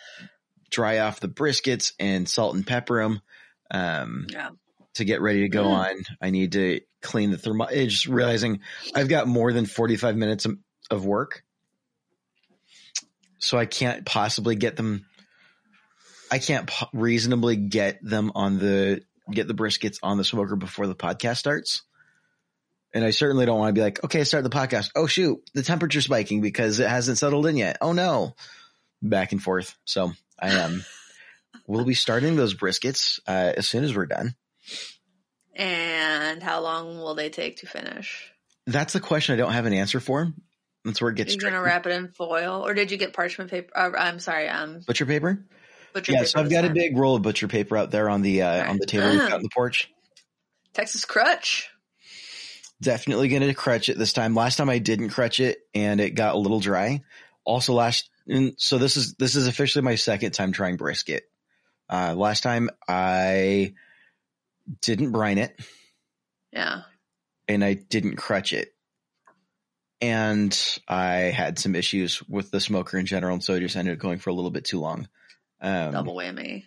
dry off the briskets and salt and pepper them um, Yeah. to get ready to go Mm. on. I need to clean the thermo. Just realizing I've got more than 45 minutes of- of work. So I can't possibly get them. I can't po- reasonably get them on the, get the briskets on the smoker before the podcast starts. And I certainly don't want to be like, okay, start the podcast. Oh shoot, the temperature's spiking because it hasn't settled in yet. Oh no. Back and forth. So I am. we'll be starting those briskets uh, as soon as we're done. And how long will they take to finish? That's the question I don't have an answer for. That's where it gets you gonna wrap it in foil, or did you get parchment paper? Uh, I'm sorry, um, butcher paper. butcher Yeah, paper so I've got a big roll of butcher paper out there on the uh, Alright. on the table on the porch. Texas crutch. Definitely going to crutch it this time. Last time I didn't crutch it and it got a little dry. Also last, and so this is this is officially my second time trying brisket. Uh, last time I didn't brine it Yeah. and I didn't crutch it. And I had some issues with the smoker in general, and so I just ended up going for a little bit too long. Um, Double whammy.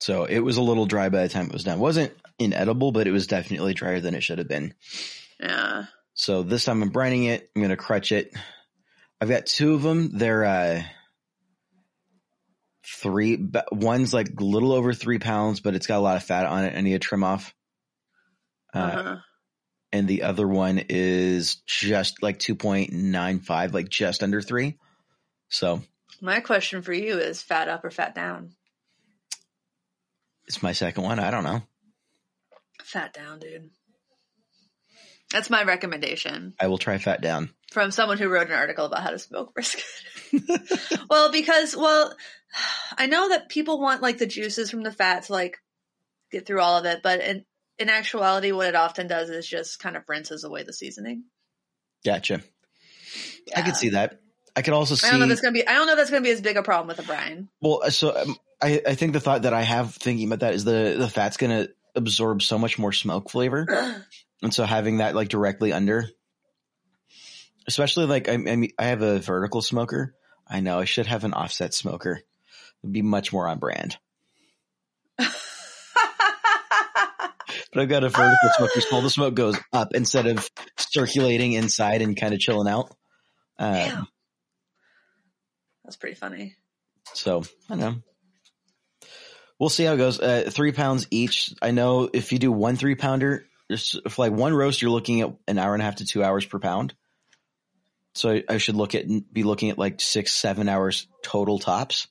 So it was a little dry by the time it was done. It wasn't inedible, but it was definitely drier than it should have been. Yeah. So this time I'm brining it. I'm going to crutch it. I've got two of them. They're, uh, three, one's like a little over three pounds, but it's got a lot of fat on it. I need to trim off. Uh, Uh-huh. and the other one is just like 2.95, like just under three. So My question for you is fat up or fat down? it's my second one. I don't know. Fat down, dude. That's my recommendation I will try fat down. from someone who wrote an article about how to smoke brisket. well, because well, I know that people want like the juices from the fat to like get through all of it, but in in actuality, what it often does is just kind of rinses away the seasoning. Gotcha. I Yeah. could see that. I could also see. I don't know if that's gonna be. I don't know if that's gonna be as big a problem with a brine. Well, so um, I, I think the thought that I have thinking about that is the the fat's going to absorb so much more smoke flavor, and so having that like directly under, especially like I, I mean I have a vertical smoker. I know I should have an offset smoker. It'd be much more on brand. But I've got a vertical smoker, so all the smoke goes up instead of circulating inside and kind of chilling out. Um. That's pretty funny. So I know. We'll see how it goes. Uh, three pounds each. I know if you do one three pounder, just for like one roast, you're looking at an hour and a half to two hours per pound. So I, I should look at be looking at like six seven hours total tops.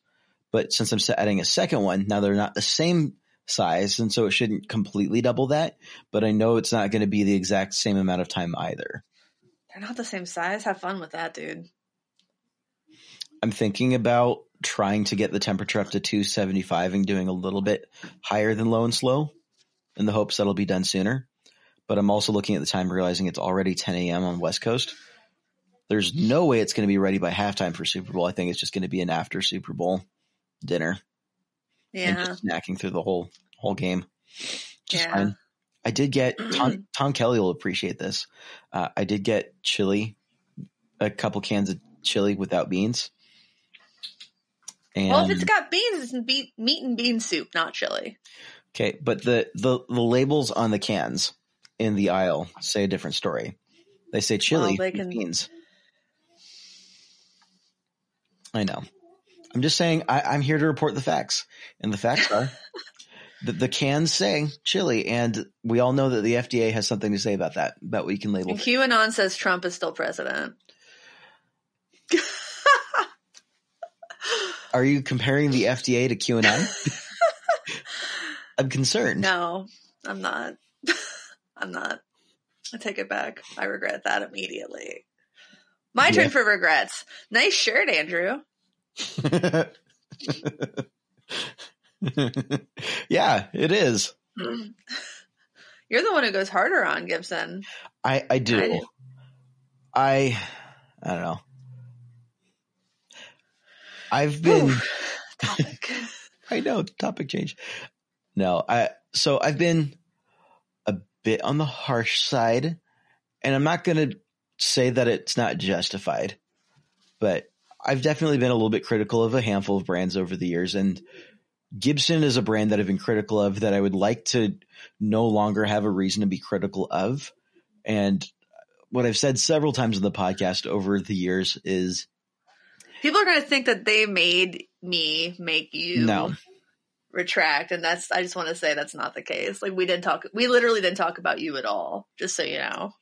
But since I'm adding a second one, now they're not the same size, and so it shouldn't completely double that. But I know it's not going to be the exact same amount of time either. They're not the same size. Have fun with that, dude. I'm thinking about trying to get the temperature up to 275 and doing a little bit higher than low and slow in the hopes that'll be done sooner. But I'm also looking at the time, realizing it's already 10 a.m. on West Coast. There's no way it's going to be ready by halftime for Super Bowl. I think it's just going to be an after Super Bowl dinner and Yeah. just snacking through the whole whole game. Just Yeah. fine. I did get Tom, Tom Kelly will appreciate this. Uh, I did get chili, a couple cans of chili without beans. And Well, if it's got beans, it's be- meat and bean soup, not chili. okay, but the, the the labels on the cans in the aisle say a different story. They say chili Well, they can- beans. I know. I'm just saying I, I'm here to report the facts, and the facts are that the cans say chili, and we all know that the FDA has something to say about that. What you can label. And QAnon says Trump is still president. Are you comparing the FDA to QAnon? I'm concerned. No, I'm not. I'm not. I take it back. I regret that immediately. My Yeah. turn for regrets. Nice shirt, Andrew. yeah, it is. You're the one who goes harder on Gibson. I I do. I do. I I don't know. I've been. Topic. I know topic change. No, I so I've been bit on the harsh side, and I'm not going to say that it's not justified, but I've definitely been a little bit critical of a handful of brands over the years, and Gibson is a brand that I've been critical of that I would like to no longer have a reason to be critical of, and what I've said several times in the podcast over the years is People are going to think that they made me make you No. Retract, and that's. I just want to say that's not the case. Like we didn't talk. We literally didn't talk about you at all. Just so you know.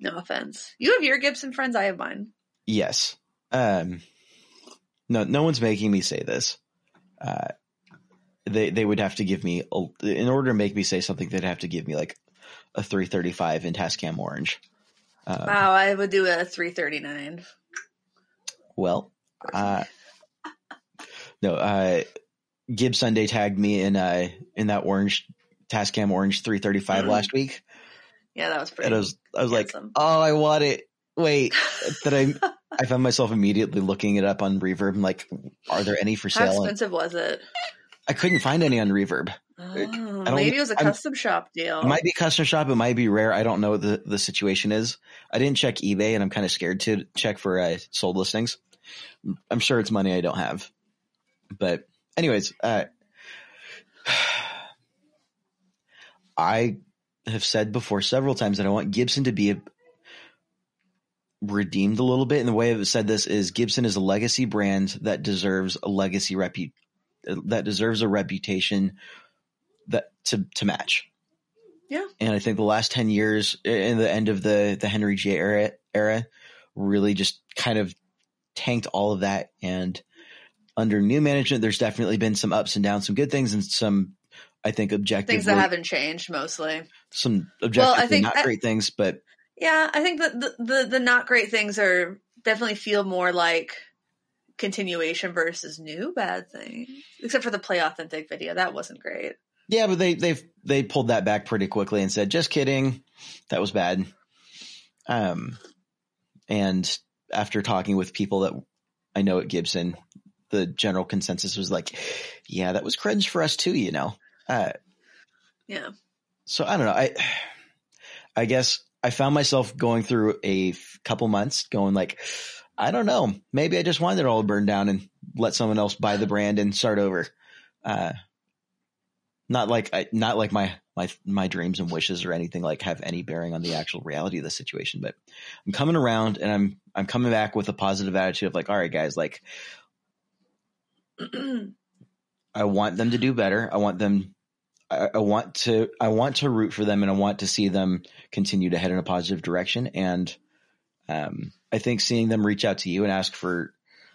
No offense. You have your Gibson friends. I have mine. Yes. Um, no, no one's making me say this. Uh, they they would have to give me a, in order to make me say something. They'd have to give me like a 335 in Tascam Orange. Um, Wow, I would do a three thirty nine. Well, uh, no. Uh, Gib Sunday tagged me in uh in that orange Tascam Orange 335 Mhm. last week, Yeah, that was pretty. and I was I was like, oh, I want it. Wait, that I I found myself immediately looking it up on Reverb. I'm like, are there any for How sale? How expensive was it? I couldn't find any on Reverb. Oh, don't- maybe it was a I'm- custom shop deal. It might be custom shop. It might be rare. I don't know what the, the situation is. I didn't check eBay and I'm kind of scared to check for uh, sold listings. I'm sure it's money I don't have. But anyways, uh, I have said before several times that I want Gibson to be a, redeemed a little bit. And the way I've said this is Gibson is a legacy brand that deserves a legacy repu- that deserves a reputation that to, to match. Yeah. And I think the last 10 years in the end of the, the Henry J era, era really just kind of tanked all of that. And under new management, there's definitely been some ups and downs, some good things and some, I think, objective Things that haven't changed mostly. some objectively think not I- great things, but Yeah, I think that the, the the not great things are definitely feel more like continuation versus new bad thing. Except for the play authentic video, that wasn't great. yeah, but they, they've, they pulled that back pretty quickly and said, just kidding. That was bad. Um, and after talking with people that I know at Gibson, the general consensus was like, yeah, that was cringe for us too, you know? Uh, Yeah. so I don't know. I, I guess I found myself going through a f- couple months going like, I don't know, maybe I just wanted it all to burn down and let someone else buy the brand and start over. Uh, not like I, not like my, my, my dreams and wishes or anything like have any bearing on the actual reality of the situation, but I'm coming around and I'm, I'm coming back with a positive attitude of like, all right, guys, like I want them to do better. I want them. I, I want to. I want to root for them, and I want to see them continue to head in a positive direction. And um, I think seeing them reach out to you and ask for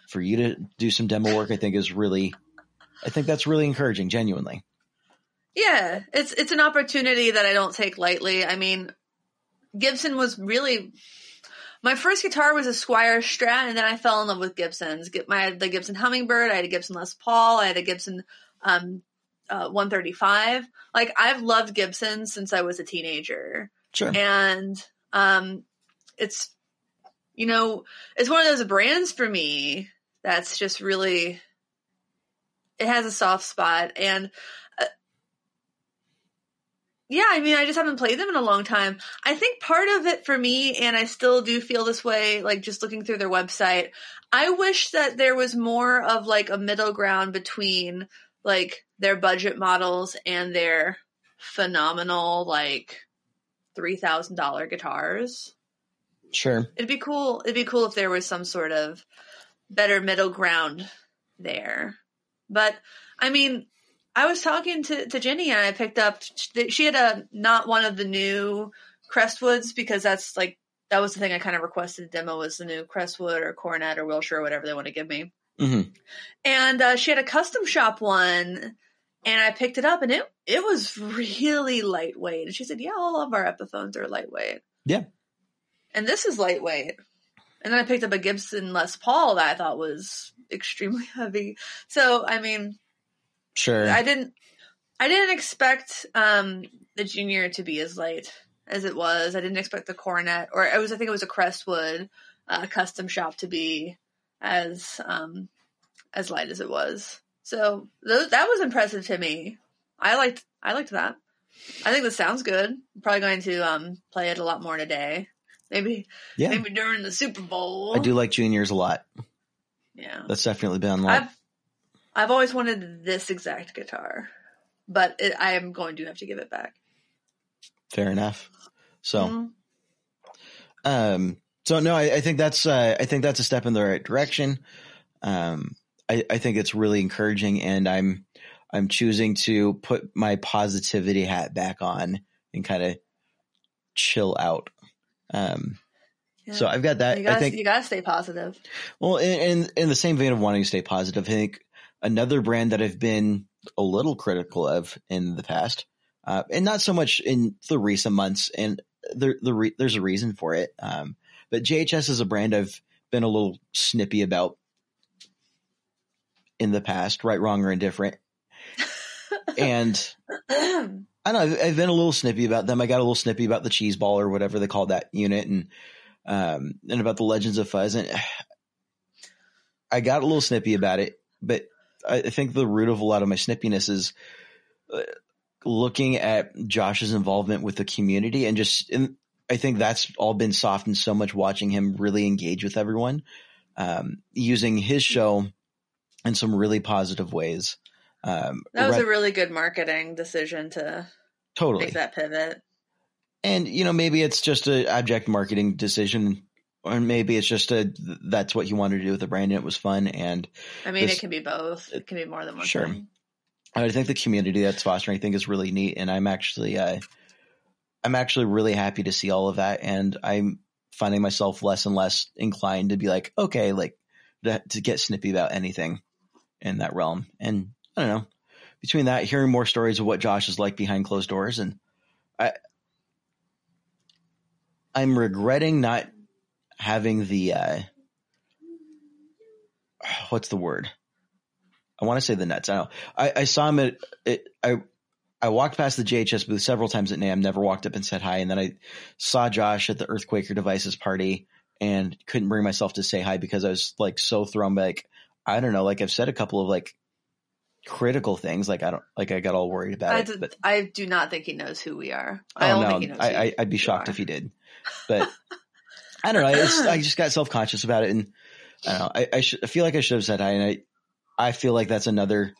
for you to do some demo work, I think is really. I think that's really encouraging. Genuinely. Yeah, it's it's an opportunity that I don't take lightly. I mean, Gibson was really my first guitar was a Squier Strat, and then I fell in love with Gibsons. Get my I had the Gibson Hummingbird, I had a Gibson Les Paul, I had a Gibson um, uh, 135. Like I've loved Gibsons since I was a teenager, Sure. and um, it's you know it's one of those brands for me that's just really it has a soft spot and uh, yeah i mean i just haven't played them in a long time i think part of it for me and i still do feel this way like just looking through their website i wish that there was more of like a middle ground between like their budget models and their phenomenal like $3000 guitars Sure. It'd be cool. It'd be cool if there was some sort of better middle ground there. But I mean, I was talking to, to Jenny and I picked up, she had a, not one of the new Crestwoods because that's like, that was the thing I kind of requested demo was the new Crestwood or Coronet or Wilshire or whatever they want to give me. hmm And uh, she had a custom shop one and I picked it up and it, it was really lightweight. And she said, yeah, all of our Epiphones are lightweight. Yeah. And this is lightweight. And then I picked up a Gibson Les Paul that I thought was extremely heavy. So, I mean, Sure. I didn't, I didn't expect um, the junior to be as light as it was. I didn't expect the coronet, or it was. I think it was a Crestwood uh, custom shop to be as um, as light as it was. So th- that was impressive to me. I liked I liked that. I think this sounds good. I'm probably going to um, play it a lot more today. Maybe Yeah, maybe during the Super Bowl. I do like juniors a lot. Yeah. That's definitely been like I've I've always wanted this exact guitar, but it, I am going to have to give it back. fair enough. So, Mhm. um, so no, I, I think that's uh, I think that's a step in the right direction. Um, I, I think it's really encouraging, and I'm I'm choosing to put my positivity hat back on and kind of chill out. Um, Yeah. so I've got that. you gotta I think you gotta stay positive. Well, in, in in the same vein of wanting to stay positive, I think another brand that I've been a little critical of in the past, uh, and not so much in the recent months, and there the re- there's a reason for it. Um, but JHS is a brand I've been a little snippy about in the past, right, wrong, or indifferent. and I don't know. I've, I've been a little snippy about them. I got a little snippy about the cheese ball or whatever they call that unit, and um, and about the Legends of Fuzz. And I got a little snippy about it, but I, I think the root of a lot of my snippiness is uh, looking at Josh's involvement with the community, and just and I think that's all been softened so much watching him really engage with everyone, um, using his show in some really positive ways. Um, that was re- a really good marketing decision to totally make that pivot. And you know, maybe it's just a abject marketing decision, or maybe it's just a that's what he wanted to do with the brand, and it was fun. And I mean, This- it can be both. It can be more than one Sure. thing. I think the community that's fostering, I think, is really neat. And I'm actually, uh, I'm actually really happy to see all of that, and I'm finding myself less and less inclined to be like, okay, like to, to get snippy about anything in that realm. And I don't know, between that, hearing more stories of what Josh is like behind closed doors, and I, I'm regretting not having the, uh, what's the word? I want to say the nuts. I know. I, I saw him at, it, I, I walked past the JHS booth several times at NAMM, never walked up and said hi. And then I saw Josh at the Earthquaker Devices party and couldn't bring myself to say hi because I was like so thrown back. I don't know. Like I've said a couple of like critical things. Like I don't, like I got all worried about I, it. did- but I do not think he knows who we are. I oh don't no, think he knows. I, I, I'd be shocked are. if he did. But I don't know. I just, I just got self conscious about it, and I don't know. I, I, should, I feel like I should have said hi, and I, I feel like that's another,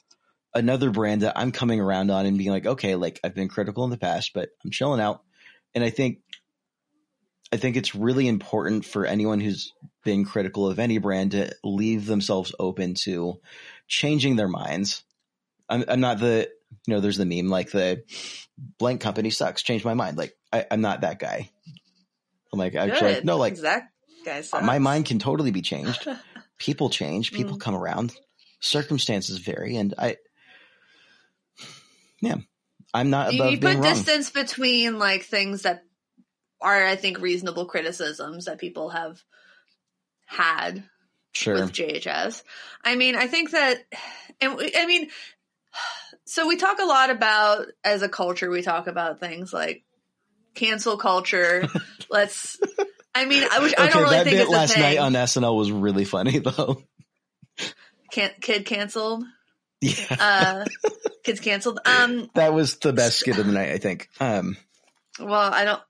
another brand that I'm coming around on and being like, okay, like I've been critical in the past, but I'm chilling out, and I think, I think it's really important for anyone who's been critical of any brand to leave themselves open to changing their minds. I'm, I'm not the, you know, there's the meme like the blank company sucks. Change my mind. Like I, I'm not that guy. I'm like actually like, no, like that guy. Sucks. my mind can totally be changed. People change. People Mm. come around. Circumstances vary, and I, yeah, I'm not you, above you being put wrong. distance between like things that are, I think, reasonable criticisms that people have had sure, with JHS. I mean, I think that, and we, I mean, so we talk a lot about as a culture, we talk about things like cancel culture. Let's. I mean, I, which I don't really that think bit last night on SNL was really funny though. Can, kid canceled. Yeah, Uh, kids canceled. Um, that was the best skit of the night. I think. Um, Well, I don't.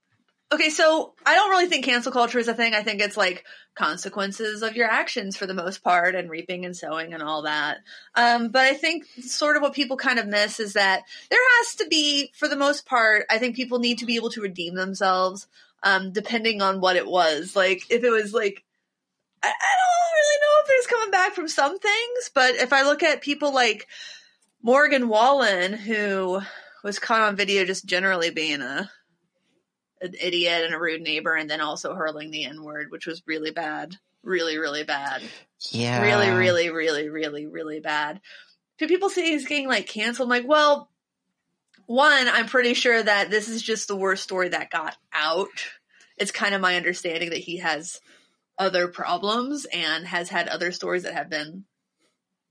Okay, so I don't really think cancel culture is a thing. I think it's like consequences of your actions for the most part, and reaping and sowing and all that. Um, but I think sort of what people kind of miss is that there has to be, for the most part, I think people need to be able to redeem themselves, um, depending on what it was. Like if it was like. I, I don't really know if there's coming back from some things, but if I look at people like Morgan Wallen, who was caught on video just generally being a an idiot and a rude neighbor, and then also hurling the N word, which was really bad, really, really bad, yeah, really, really, really, really, really bad. Do people see he's getting like canceled? I'm like, well, one, I'm pretty sure that this is just the worst story that got out. It's kind of my understanding that he has other problems and has had other stories that have been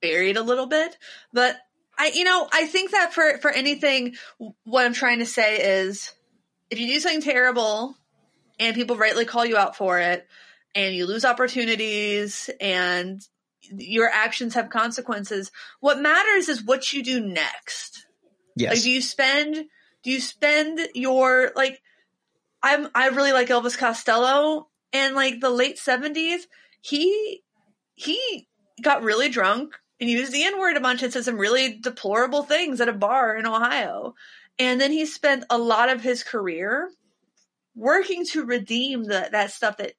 buried a little bit, but I, you know, I think that for, for anything, what I'm trying to say is if you do something terrible and people rightly call you out for it and you lose opportunities and your actions have consequences, what matters is what you do next. Yes. Like, do you spend, do you spend your, like, I'm, I really like Elvis Costello and like the late seventies, he, he got really drunk and used the N word a bunch and said some really deplorable things at a bar in Ohio. And then he spent a lot of his career working to redeem the, that stuff that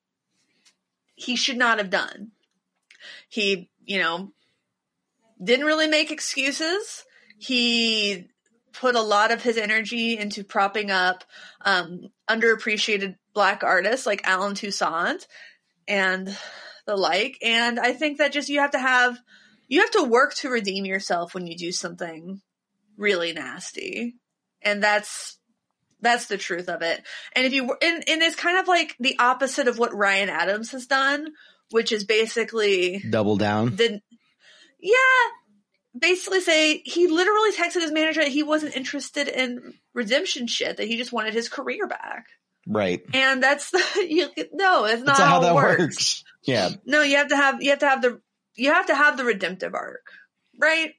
he should not have done. He, you know, didn't really make excuses. He put a lot of his energy into propping up um, underappreciated black artists like Allen Toussaint and the like. And I think that just you have to have you have to work to redeem yourself when you do something really nasty. And that's that's the truth of it. And if you and, and it's kind of like the opposite of what Ryan Adams has done, which is basically Double down. didn't yeah basically say he literally texted his manager that he wasn't interested in redemption shit that he just wanted his career back Right. and that's the you no it's not That's how, how that works. works. Yeah. no you have to have you have to have the you have to have the redemptive arc right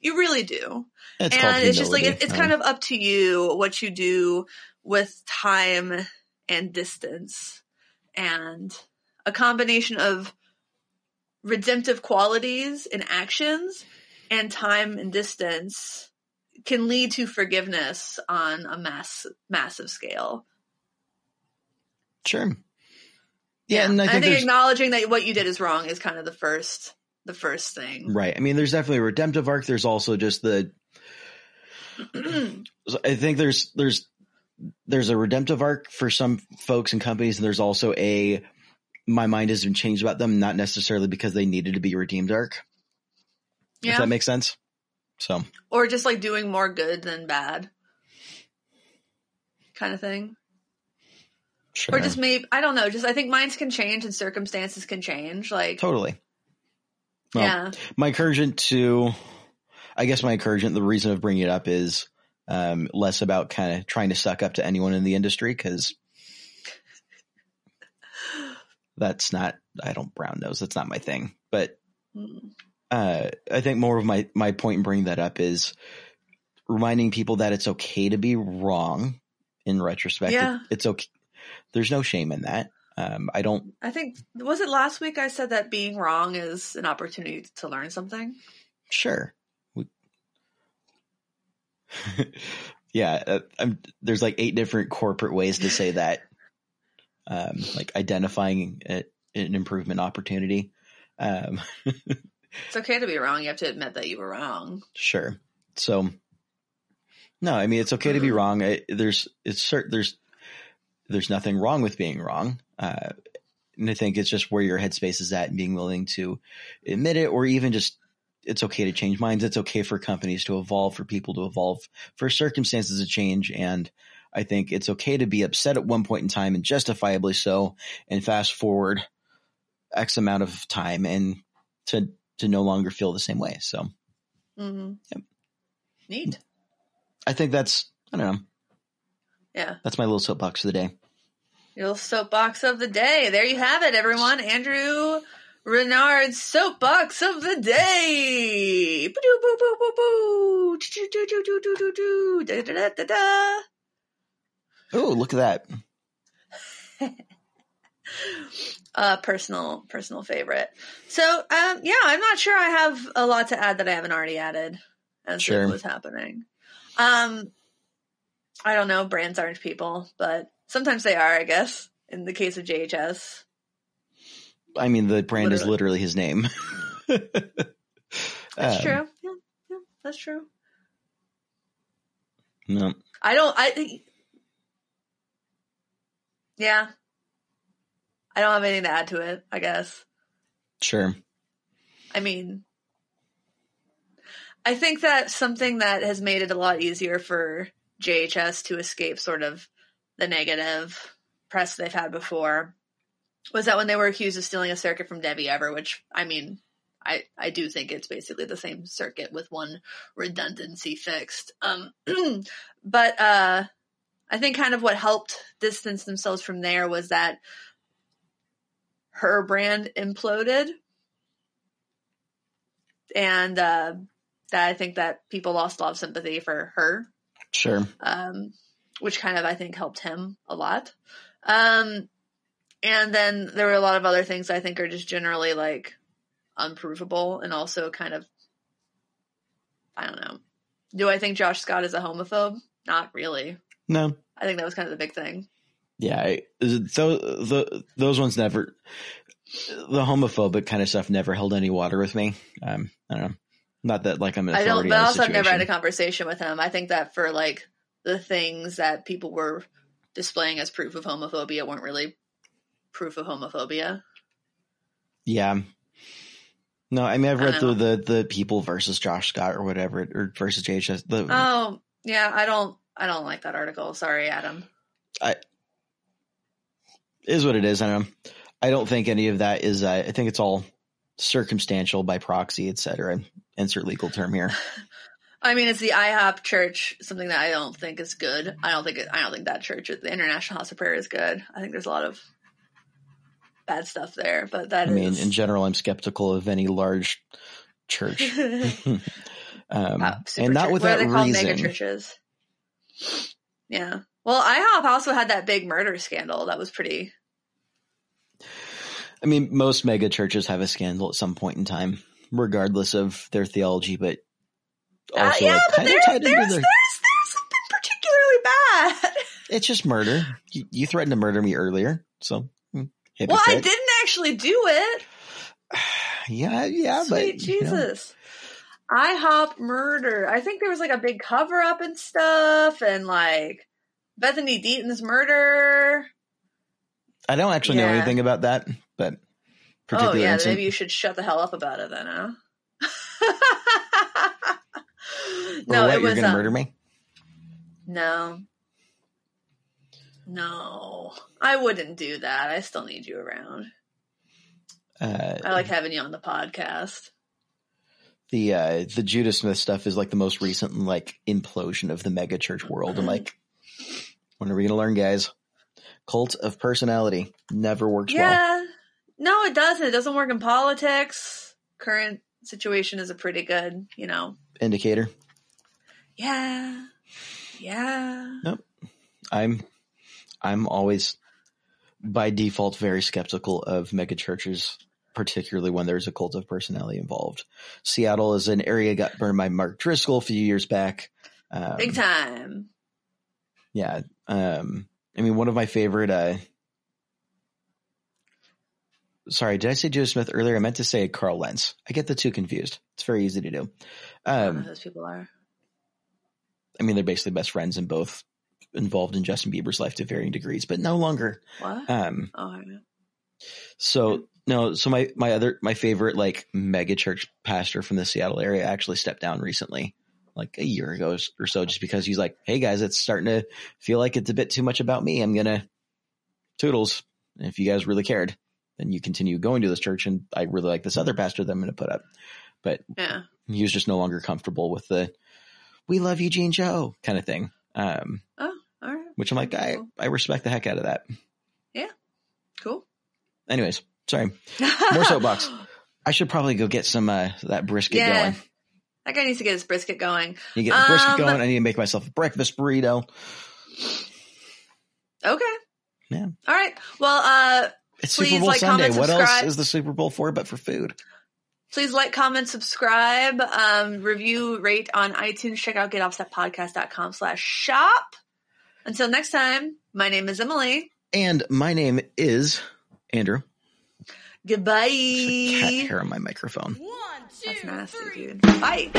you really do It's and it's just like it, it's Uh, kind of up to you what you do with time and distance and a combination of redemptive qualities and actions and time and distance can lead to forgiveness on a mass massive scale sure. Yeah, and I think, there's acknowledging that what you did is wrong is kind of the first the first thing right. I mean, there's definitely a redemptive arc. There's also just the. I think there's there's there's a redemptive arc for some folks and companies, and there's also a my mind has been changed about them, not necessarily because they needed to be redeemed arc. If that makes sense. So. Or just like doing more good than bad. Kind of thing. Sure, or just maybe i don't know just i think minds can change and circumstances can change like totally. Well, yeah. my encouragement to i guess my encouragement the reason of bringing it up is um, less about kind of trying to suck up to anyone in the industry because that's not i don't brown nose that's not my thing. But Mm. Uh, i think more of my my point in bringing that up is reminding people that it's okay to be wrong in retrospect Yeah. It- it's okay there's no shame in that um, i don't i think was it last week i said that being wrong is an opportunity to learn something Sure. We- yeah, uh, I'm, there's like eight different corporate ways to say that. Um, like identifying a, an improvement opportunity. Um, it's okay to be wrong you have to admit that you were wrong sure. So, no, I mean it's okay to be Mhm. wrong. I, there's it's certain there's there's nothing wrong with being wrong. Uh, and I think it's just where your headspace is at and being willing to admit it, or even just it's okay to change minds. It's okay for companies to evolve, for people to evolve, for circumstances to change. And I think it's okay to be upset at one point in time and justifiably so, and fast forward X amount of time and to to no longer feel the same way. So hmm Yep. neat I think that's I don't know. yeah That's my little soapbox of the day. Your little soapbox of the day. There you have it, everyone. Andrew Renard's soapbox of the day. Oh, look at that. Uh, personal personal favorite. So, um, yeah, I'm not sure I have a lot to add that I haven't already added as Sure. it was happening. Um, I don't know. Brands aren't people, but sometimes they are. I guess in the case of JHS. I mean, the brand is Literally. literally his name. That's Um, true. Yeah, yeah, that's true. No, I don't. I. Think Yeah. I don't have anything to add to it. I guess. sure. I mean, I think that something that has made it a lot easier for JHS to escape sort of the negative press they've had before was that when they were accused of stealing a circuit from Devi Ever, which I mean, I, I do think it's basically the same circuit with one redundancy fixed. Um, but uh, I think kind of what helped distance themselves from there was that her brand imploded, and uh, that I think that people lost a lot of sympathy for her Sure. um, which kind of I think helped him a lot. Um, and then there were a lot of other things I think are just generally like unprovable and also kind of I don't know. Do I think Josh Scott is a homophobe? Not really. No. I think that was kind of the big thing. Yeah. I, those, the, those ones never, the homophobic kind of stuff never held any water with me. Um, I don't know. Not that like I'm An I don't. But also, I've never had a conversation with him. I think that for like the things that people were displaying as proof of homophobia weren't really proof of homophobia. Yeah. No, I mean I've read through the the people versus Josh Scott or whatever or versus JHS. The Oh, yeah, I don't I don't like that article. Sorry, Adam. Is what it is. I don't know. I don't think any of that is. Uh, I think it's all circumstantial by proxy, et cetera. Insert legal term here. I mean, it's the IHOP church, something that I don't think is good. I don't think it, I don't think that church, the International House of Prayer, is good. I think there's a lot of bad stuff there, but that I mean, is- in general, I'm skeptical of any large church, um, Wow, and not church- with what that reason. Mega churches. Yeah. Well, IHOP also had that big murder scandal. That was pretty. I mean, most mega churches have a scandal at some point in time, regardless of their theology, but Uh, also yeah, like but kind of there's, tied there's, into there's, their. there's something particularly bad. It's just murder. You, you threatened to murder me earlier, so hmm, well, I didn't actually do it. Yeah, yeah, Sweet but you know, Jesus. IHOP murder. I think there was like a big cover up and stuff, and like Bethany Deaton's murder. I don't actually know anything about that, but Oh yeah, incident. maybe you should shut the hell up about it then, huh? No, what, it you're was gonna um, murder me. No. No. I wouldn't do that. I still need you around. Uh, I like having you on the podcast. the uh, the Judah Smith stuff is like the most recent like implosion of the mega church world. I'm like, when are we gonna learn, guys? Cult of personality never works well. Yeah. No, it doesn't. It doesn't work in politics. Current situation is a pretty good, you know. Indicator. Yeah. Yeah. Nope. I'm I'm always by default very skeptical of mega churches, particularly when there's a cult of personality involved. Seattle is an area got burned by Mark Driscoll a few years back. Um, Big time. Yeah. Um, I mean, one of my favorite, uh, sorry, did I say Judah Smith earlier? I meant to say Carl Lentz. I get the two confused. It's very easy to do. I don't know Um, those people are. I mean, they're basically best friends and both involved in Justin Bieber's life to varying degrees, but no longer. What? Um, oh, I know. so no, so my, my other, my favorite like mega church pastor from the Seattle area actually stepped down recently, like a year ago or so, just because he's like, Hey guys, it's starting to feel like it's a bit too much about me. I'm going to toodles. And if you guys really cared, then you continue going to this church. And I really like this other pastor that I'm going to put up, but Yeah. he was just no longer comfortable with the, we love Eugene Cho kind of thing. Um, All right. which I'm like, I, I respect the heck out of that. Yeah. Cool. Anyways, sorry. More soapbox. I should probably go get some uh, that brisket Yeah. going. That guy needs to get his brisket going. You get the brisket Um, going. I need to make myself a breakfast burrito. Okay. Yeah. All right. Well, uh, It's Please Super Bowl like, Sunday. comment, What else subscribe. is the Super Bowl for but for food? please like, comment, subscribe, um, review, rate on iTunes. Check out getoffsetpodcast.com slash shop. Until next time, my name is Emily. And my name is Andrew. Goodbye. Cat hair on my microphone. One, two, That's nasty, three. dude. Bye.